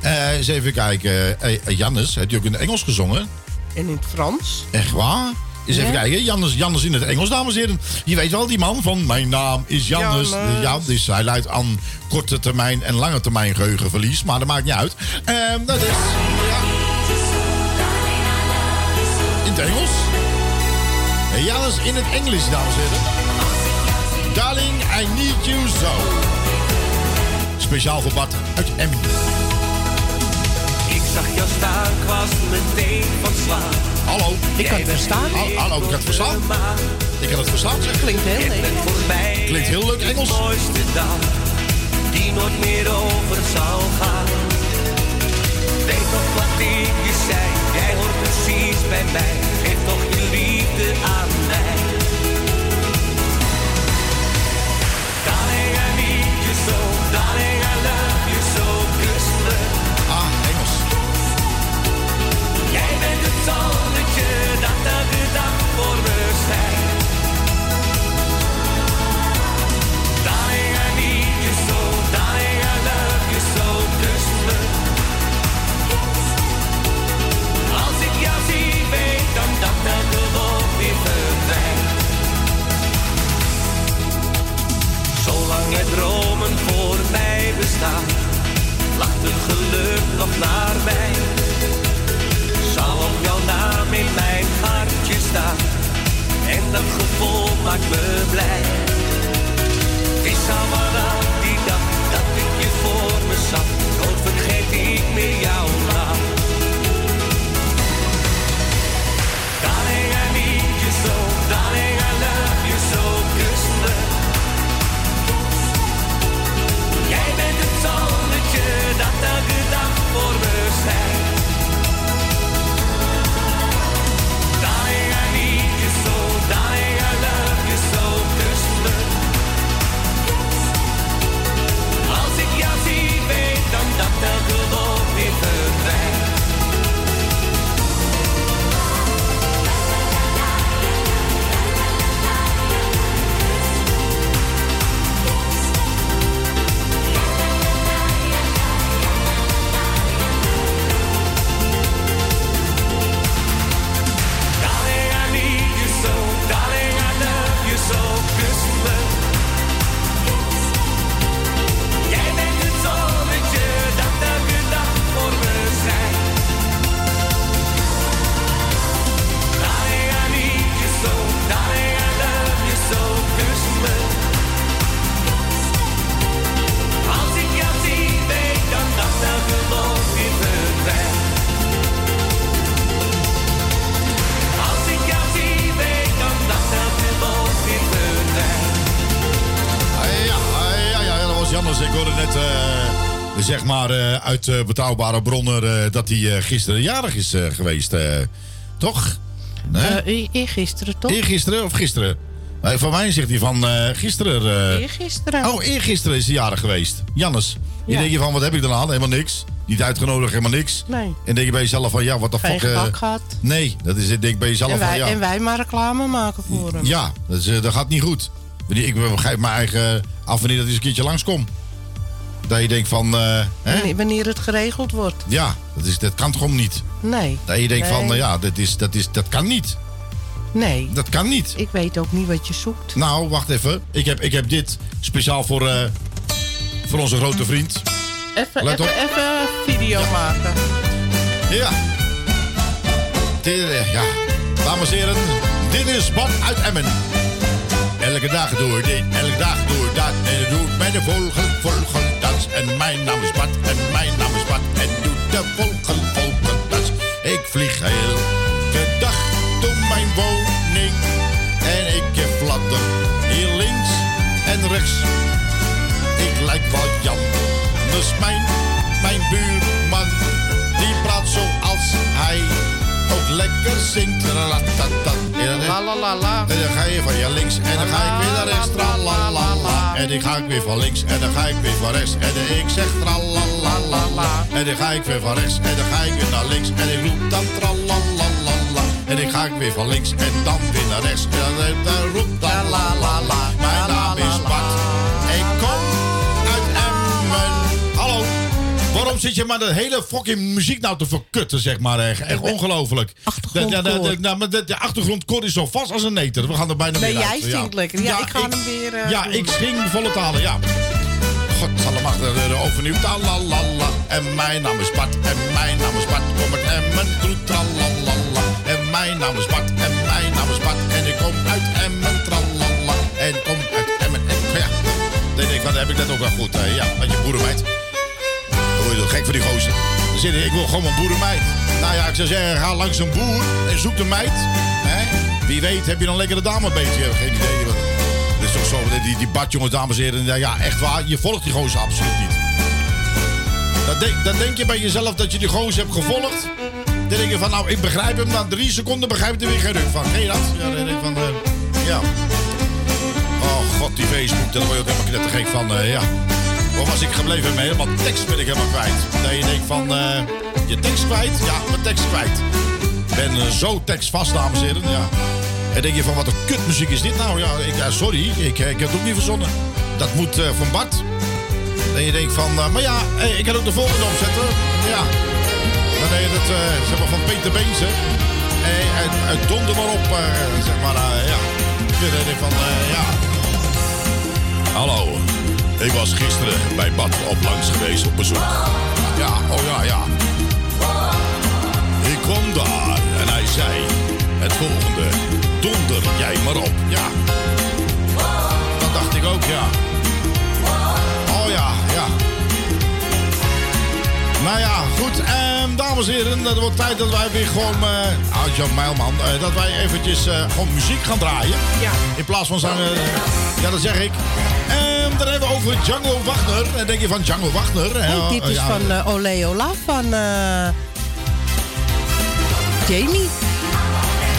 Eh, eens even kijken, Eh, eh, Jannes, heeft hij ook in het Engels gezongen? En in het Frans? Echt waar? Eens even Ja. kijken, Jannes, Jannes in het Engels, dames en heren. Je weet wel, die man van mijn naam is Jannes. Jannes. Ja, dus hij leidt aan korte termijn en lange termijn geheugenverlies, maar dat maakt niet uit. Ehm, dat is, ja. In het Engels? En Jannes in het Engels, dames en heren. Darling, I need you so. Speciaal voor Bart uit Emmen. Zag jou staan, ik was meteen van slag. Hallo. Ik kan het verstaan. Hal- Hallo, ik kan het verstaan. Ik kan het verstaan, zeg. Klinkt heel mij Klinkt heel leuk Engels. de mooiste dag, die nooit meer over zal gaan. Weet toch wat ik je zei, jij hoort precies bij mij. Geef toch je liefde aan zonnetje dat elke dag voor me schijnt. Darling, I need you so, darling, I love you so. Als ik jou zie, weet dan dat elke wolk weer verdwijnt. Zolang er dromen voor mij bestaan, lacht het geluk nog naar mij jouw naam in mijn hartje staan. En dat gevoel maakt me blij. Het is al vanaf die dag dat ik je voor me zag. Nooit vergeet ik meer jouw zeg maar eh, uit eh, betrouwbare bronnen eh, dat hij gisteren jarig is geweest. toch? Nee? Eergisteren toch? Eergisteren of gisteren? Van mij zegt hij van gisteren. Eergisteren. Oh, eergisteren is hij jarig geweest. Jannes. Je Ja. denk je van, wat heb ik dan aan? Helemaal niks. Niet uitgenodigd, helemaal niks. Nee. En denk je bij jezelf van, ja, wat de fuck. gebak gehad. nee, dat is het. Denk bij jezelf En wij, van, ja. en wij maar reclame maken voor hem. Ja, dat, is, dat gaat niet goed. Ik begrijp mijn eigen af wanneer dat eens een keertje langskomt. Dat je denkt van, eh, hè? Wanneer- het geregeld wordt. ja, dat, is, dat kan toch gewoon niet. Nee. Dat je denkt Nee. van, ja, dat, is, dat, is, dat kan niet. Nee. Dat kan niet. Ik weet ook niet wat je zoekt. Nou, wacht even. Ik heb, ik heb dit speciaal voor, eh, voor onze grote vriend. Even, even, video maken. Ja. Dit, eh, ja. Dames en heren, dit is Bad uit Emmen. Elke dag ik dit, elke dag ik dat. En dat doe ik met de En mijn naam is Bad, en mijn naam is Bad. En doe de vogel, vogeldans. Ik vlieg elke dag door mijn woning. En ik fladder hier links en rechts. Ik lijk wel Jan, dus mijn, mijn buurman. Die praat zoals hij ook lekker zingt. Ratatatat. En dan- La la la la. en dan ga je van je links en dan ga ik weer naar rechts. Tralalala. En dan ga ik weer van links en dan ga ik weer van rechts. En dan ik zeg tralalala. En dan ga ik weer van rechts en dan ga ik weer naar links. En ik roep dan tralalala. En dan ga ik weer van links en dan weer naar rechts. En dan, dan roep tralalala. Mijn naam is Bart. Ik kom Waarom zit je maar de hele fucking muziek nou te verkutten, zeg maar. Echt, echt ongelooflijk. De, nou, maar de, de achtergrondkoor is zo vast als een neter. We gaan er bijna Nee, weer jij uit. zingt lekker. Ja, ik ga hem weer, eh, ja, ik zing volle talen, ja. God zal hem achter overnieuw. Talalala. En mijn naam is Bart. En mijn naam is Bart. Kom uit Emmen. Doe tralalala. En mijn naam is Bart. En mijn naam is Bart. En ik kom uit Emmen. Tralala. En kom uit Emmen. En ja. Dan denk ik dan heb ik dat ook wel goed. hè. ja, want je boerenmeid. Dan word je toch gek voor die gozer. Dan zit ik, ik wil gewoon een boerenmeid. Nou ja, ik zou zeggen, ga langs een boer en zoek een meid. Hè? Wie weet heb je dan lekker de dame beetje. Geen idee. Het is toch zo, die, die badjongens, dames en heren. Ja, echt waar, je volgt die gozer absoluut niet. Dan denk, dan denk je bij jezelf dat je die gozer hebt gevolgd. Dan denk je van, nou, ik begrijp hem. Na drie seconden begrijp ik er weer geen ruk van. Ken je dat? Ja, dan denk ik van, eh, ja. Oh god, die Facebook, daar word je ook helemaal knettergek van. eh, ja. Waar was ik gebleven? Mijn helemaal tekst ben ik helemaal kwijt. Dat je denkt van, eh, je tekst kwijt? Ja, mijn tekst kwijt. Ik ben eh, zo tekstvast, dames en heren. Ja. En denk je van, wat een kutmuziek is dit nou? Ja, ik, sorry, ik, eh, ik heb het ook niet verzonnen. Dat moet van Bart. En je denkt van, maar ja, ik kan ook de volgende opzetten. Ja. Dan deed je eh, zeg maar, van Peter. Eh, uit, uit donder maar op, zeg maar, ja. Dan denk ik van, ja. Hallo, ik was gisteren bij Bad op langs geweest op bezoek. Ja, oh ja, ja. Ik kwam daar en hij zei het volgende. Donder jij maar op. Ja. Dat dacht ik ook, ja. Oh ja, ja. Nou ja, goed. ehm, dames en heren, het wordt tijd dat wij weer gewoon... eh ah, Jan Mijlman, eh, dat wij eventjes eh, gewoon muziek gaan draaien. Ja. In plaats van zang... eh, ja, dat zeg ik. Ehm dan hebben we over Django Wagner. En denk je van Django Wagner? hè? Oh, dit is ja, van eh Ole Ola van eh, Jamie.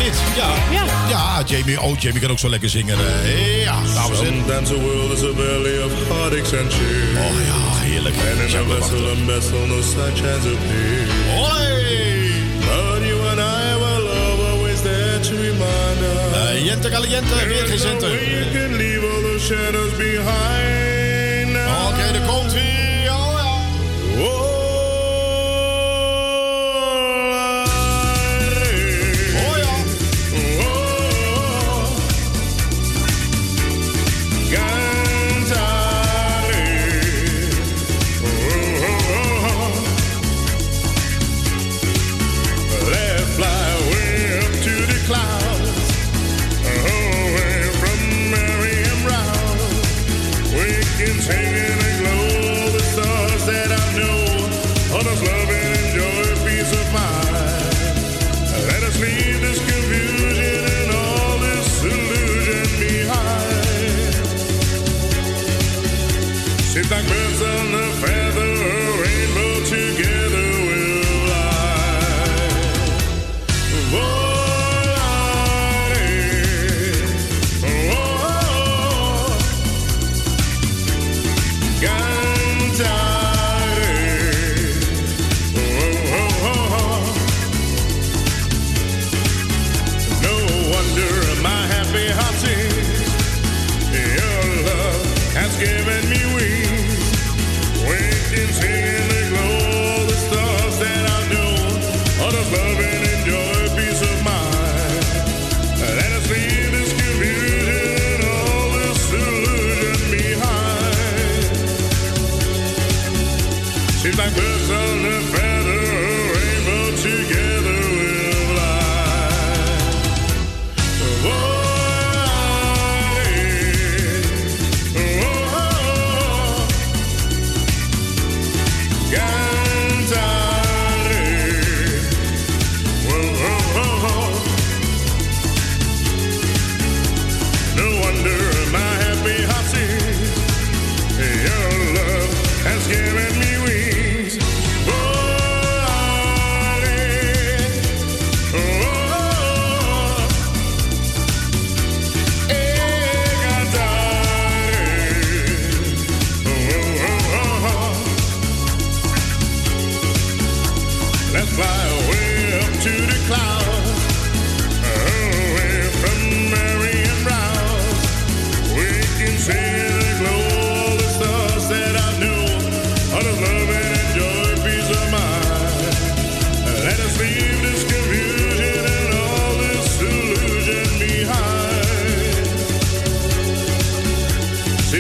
Dit, ja. Ja. Ja, Jamie. Oh, Jamie kan ook zo lekker zingen. eh, ja, dames en heren. Sometimes the world is a valley of heartaches and cheer. Oh ja, heerlijk. And in a vessel, a vessel, no sunshines appear. Hoi! But you and I will always there to remind us. Eh, Jente Caliente, weer geen centen. We can leave all those shadows behind Oké, daar komt hij. Oh ja. Oh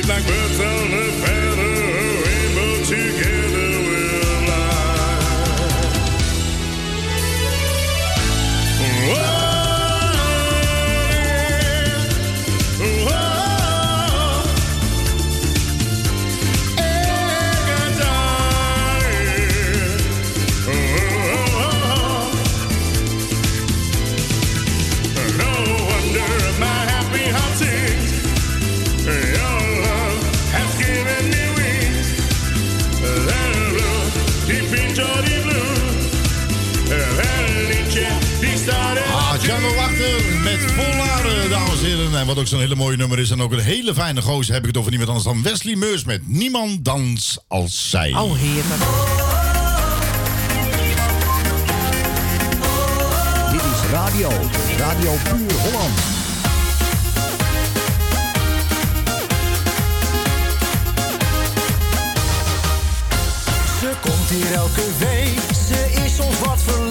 like birds on a fan. Heren. En wat ook zo'n hele mooie nummer is en ook een hele fijne gozer... heb ik het over niemand anders dan Wesley Meurs met Niemand Dans Als Zij. Oh, heerlijk. Dit is radio. Radio Puur Holland. Ze komt hier elke week, ze is soms wat verlegen.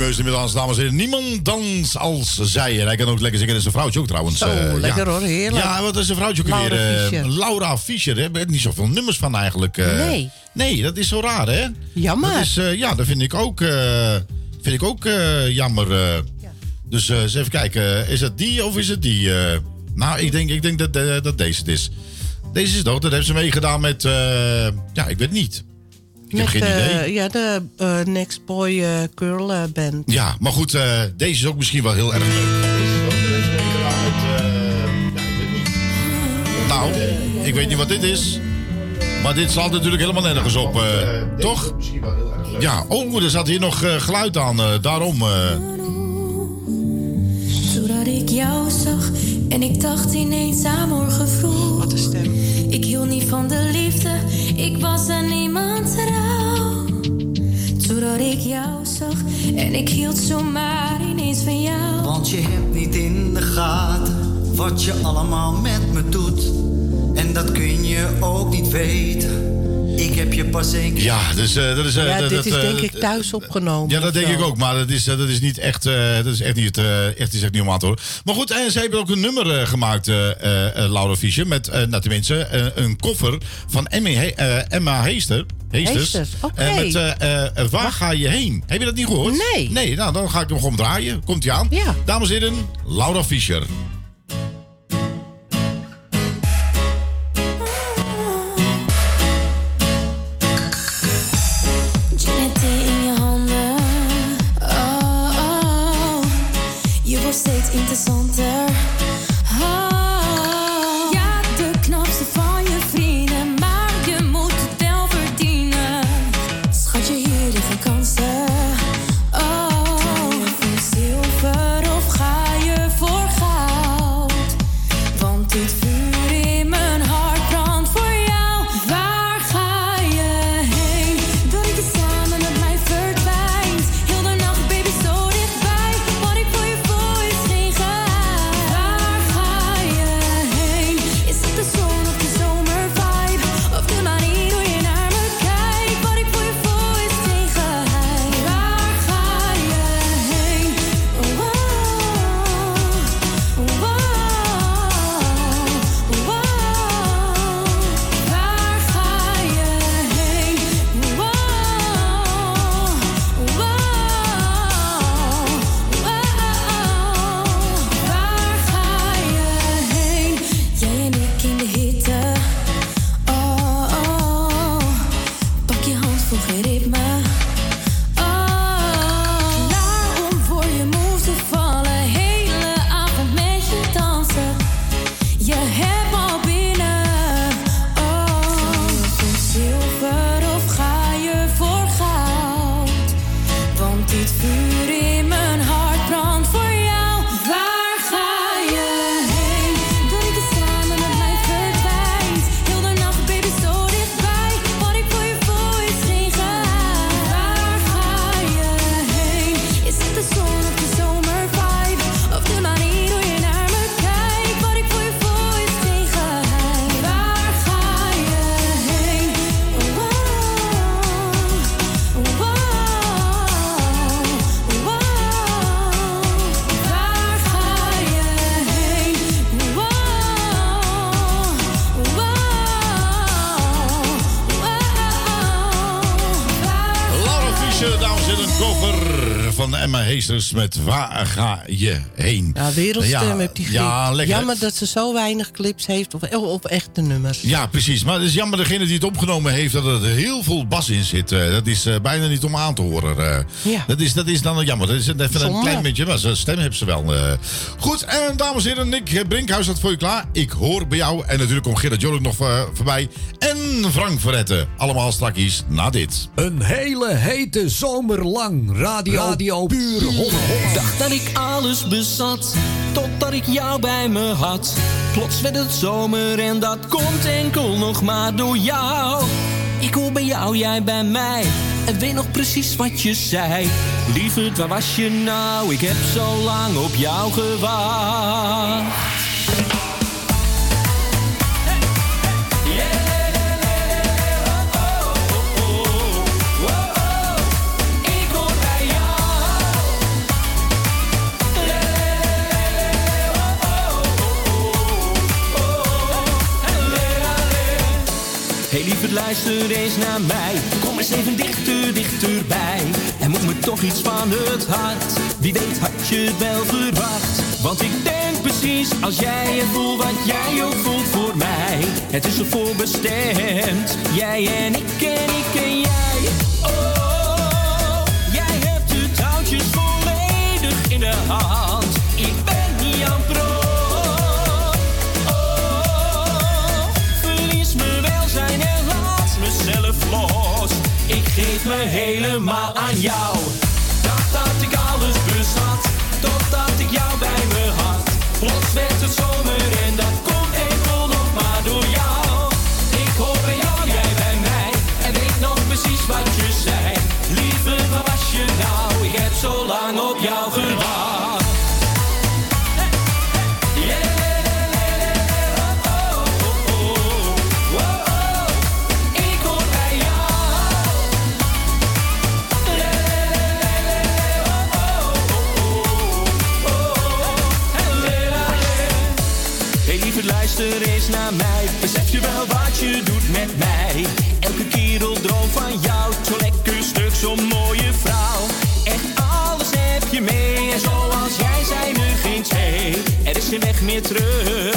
Meus inmiddels, dames en heren. Niemand dans als zij. En hij kan ook lekker zingen. Dat is een vrouwtje ook trouwens. Zo, eh, lekker ja. hoor, heerlijk. Ja, wat is een vrouwtje ook Laura weer? eh, Fischer. Laura Fischer. Daar niet zoveel nummers van eigenlijk. eh. Nee. Nee, dat is zo raar, hè? Jammer. Dat is, ja, dat vind ik ook, vind ik ook jammer. Dus eens even kijken. Is het die of is het die? nou, ik denk, ik denk dat, dat deze het is. Deze is het ook. Dat hebben ze meegedaan met... ja, ik weet niet. Ik heb geen eh, idee. Ja, de eh, Next Boy Girl eh, Band. Ja, maar goed, eh, deze is ook misschien wel heel erg leuk. Deze is ook deze meegedaan met, ja, ik weet niet. Nou, ik weet niet wat dit is. Maar dit slaat natuurlijk helemaal nergens op, eh, toch? Ja, oh, er zat hier nog eh, geluid aan. eh, daarom. eh. Zodat ik jou zag en ik dacht ineens aan morgen vroeg. Wat een stem. Ik hield niet van de liefde, ik was aan niemand trouw. Zodat ik jou zag en ik hield zomaar ineens van jou. Want je hebt niet in de gaten wat je allemaal met me doet. En dat kun je ook niet weten. Ik heb je pas één keer. Ja, dus, eh, dat is... eh, ja, dat- dit dat, is eh, denk ik thuis opgenomen. Ja, dat denk zo. ik ook. Maar dat is, eh, dat is niet echt, eh, dat is echt, niet, eh, echt, is echt niet om aan te horen. Maar goed, en ze hebben ook een nummer eh, gemaakt, eh, eh, eh, Laura Fischer. Met, eh, nou tenminste, eh, een koffer van Emmy eh, Emma Heester. Heesters. Heesters, oké. Eh, met eh, eh, Waar ga je heen? Heb je dat niet gehoord? Nee. Nee, nou dan ga ik hem gewoon draaien. Komt hij aan. Ja. Dames en heren, Laura Fischer. Je Heesters met Waar ga je heen? Ja, wereldstem Ja, heeft die Ja, lekker. Jammer dat ze zo weinig clips heeft op, op echte nummers. Ja, precies. Maar het is jammer degene die het opgenomen heeft dat er heel veel bas in zit. Eh, dat is eh, bijna niet om aan te horen. eh. Ja. dat, is, dat is dan jammer. Dat is even een klein beetje. Maar zijn stem heeft ze wel. eh. Goed, en dames en heren, Nick Brinkhuis staat voor je klaar. Ik hoor bij jou. En natuurlijk komt Gerard Jolik nog voorbij. En Frank Verretten. Allemaal strakjes na dit. Een hele hete zomer lang. Radio, Radio Puur Holland. Dacht dat ik alles bezat, totdat ik jou bij me had. Plots werd het zomer en dat komt enkel nog maar door jou. Ik hoor bij jou, jij bij mij. En weet nog precies wat je zei. Lieverd, waar was je nou? Ik heb zo lang op jou gewacht. Hey lieverd, luister eens naar mij. Kom eens even dichter, dichterbij. Er moet me toch iets van het hart. Wie weet had je wel verwacht. Want ik denk precies als jij het voelt wat jij ook voelt voor mij. Het is ervoor bestemd. Jij en ik en ik en jij. Oh, jij hebt de touwtjes volledig in de hand. Helemaal aan jou. wel wat je doet met mij? Elke kerel droom van jou, zo lekker stuk, zo'n mooie vrouw. Echt alles heb je mee, en zoals jij zijn er geen twee. Er is geen weg meer terug.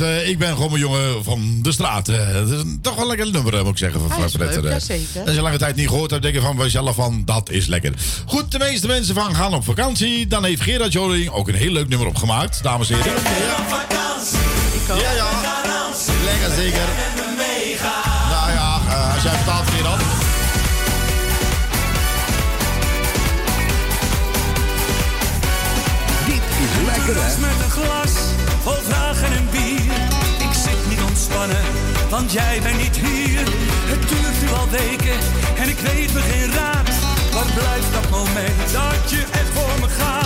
Eh, ik ben gewoon een jongen van de straat. Eh, dat is toch wel een lekker nummer, eh, moet ik zeggen. Van ah, ja, zeker. Als je lange tijd niet gehoord hebt, denk je van jezelf van dat is lekker. Goed, de meeste mensen van gaan op vakantie. Dan heeft Gerard Joling ook een heel leuk nummer opgemaakt, dames en heren. Ik ga op vakantie. Ik. Ja, ja. Lekker zeker. Nou ja, als jij vertaalt Gerard. Dit is lekker hè. met een glas vol vragen en bier. Ik zit niet ontspannen, want jij bent niet hier. Het duurt nu al weken en ik weet me geen raad. Waar blijft dat moment dat je echt voor me gaat?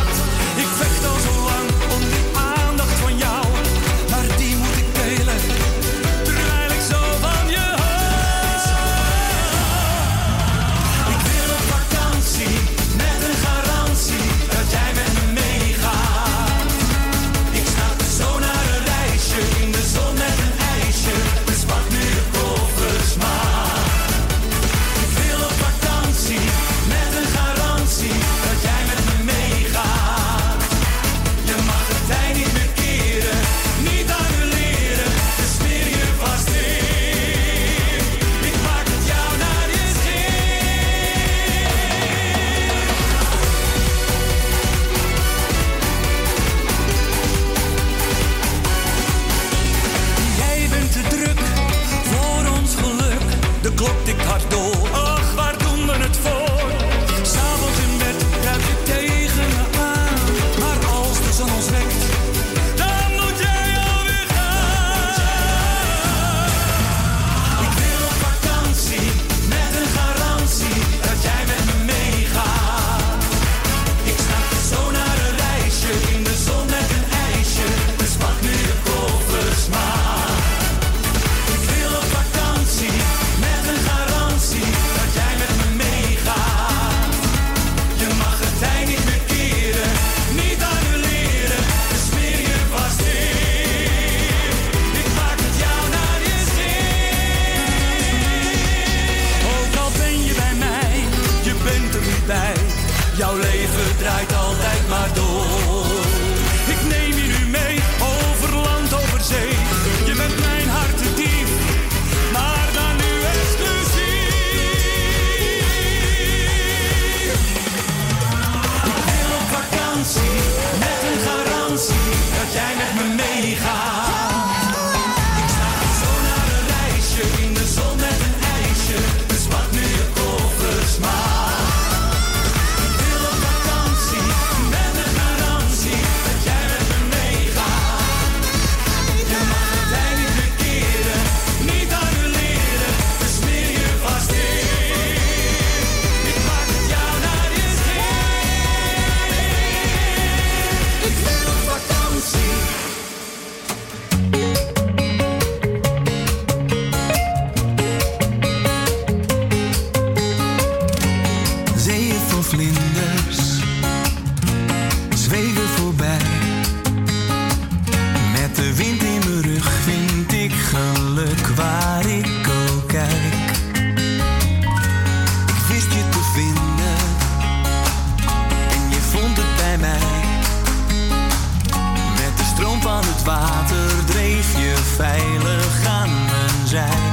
zijn.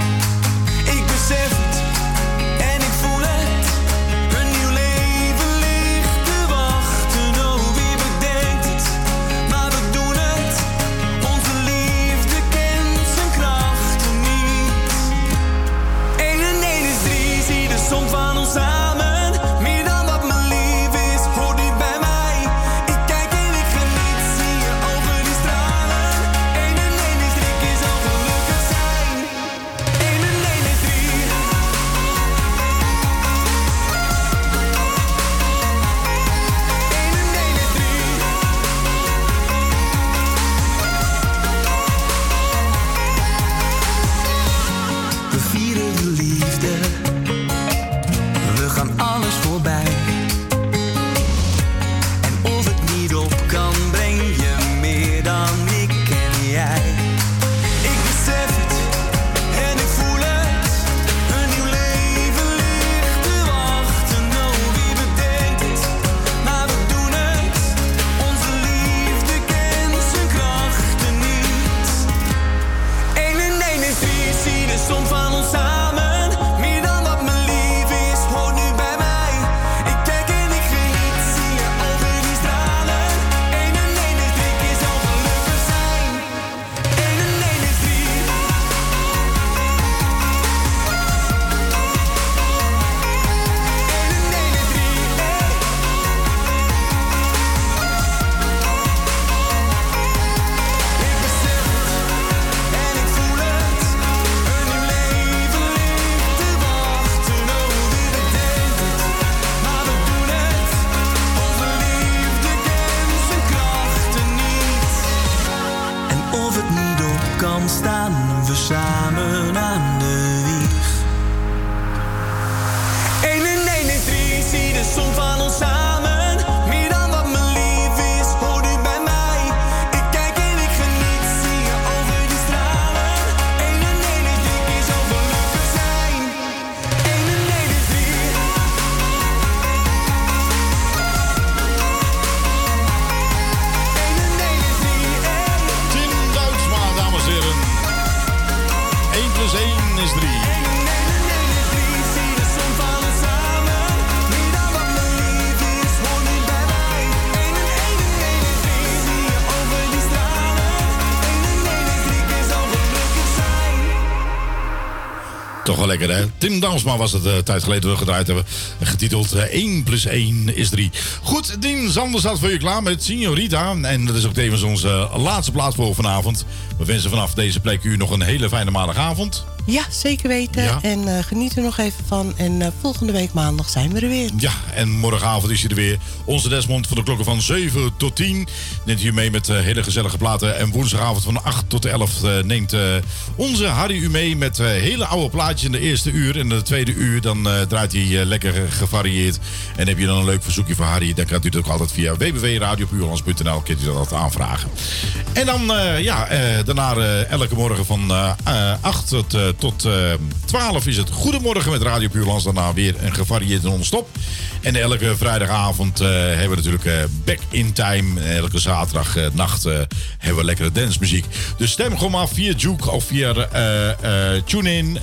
Tim Damsma was het een tijd geleden dat we gedraaid hebben. Getiteld eh, 1 plus 1 is 3. Goed, Dien Zander staat voor je klaar met Signorita. En dat is ook tevens onze eh, laatste plaats voor vanavond. We wensen vanaf deze plek u nog een hele fijne maandagavond. Ja, zeker weten. En geniet er nog even van. En volgende week maandag zijn we er weer. Ja, en morgenavond is je er weer onze Desmond van de klokken van 7 tot 10. Neemt hier mee met eh, hele gezellige platen. En woensdagavond van 8 tot 11 eh, neemt eh, onze Harry u mee met hele oude plaatjes in de eerste uur. En in de tweede uur dan draait hij lekker gevarieerd. En heb je dan een leuk verzoekje van Harry, dan kan u dat ook altijd via www.radiopuurlands.nl kunt u dat altijd aanvragen. En dan, ja, daarna elke morgen van 8 tot, tot 12 is het Goedemorgen met Radio Puurlands. Daarna weer een gevarieerd non-stop. En elke vrijdagavond eh, hebben we natuurlijk eh, Back in Time. Eh, elke zaterdagnacht hebben we lekkere dancemuziek. Dus stem gewoon af via Juke of via TuneIn.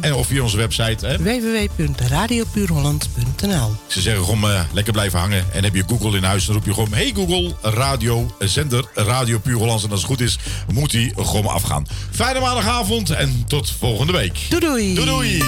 en of via onze website. www.radiopuurholland.nl Ze zeggen gewoon lekker blijven hangen. En heb je Google in huis, dan roep je gewoon... Hey Google, radio, zender, Radio Puur Hollands. En als het goed is, moet die gewoon afgaan. Fijne maandagavond en tot volgende week. Doei. Doei doei.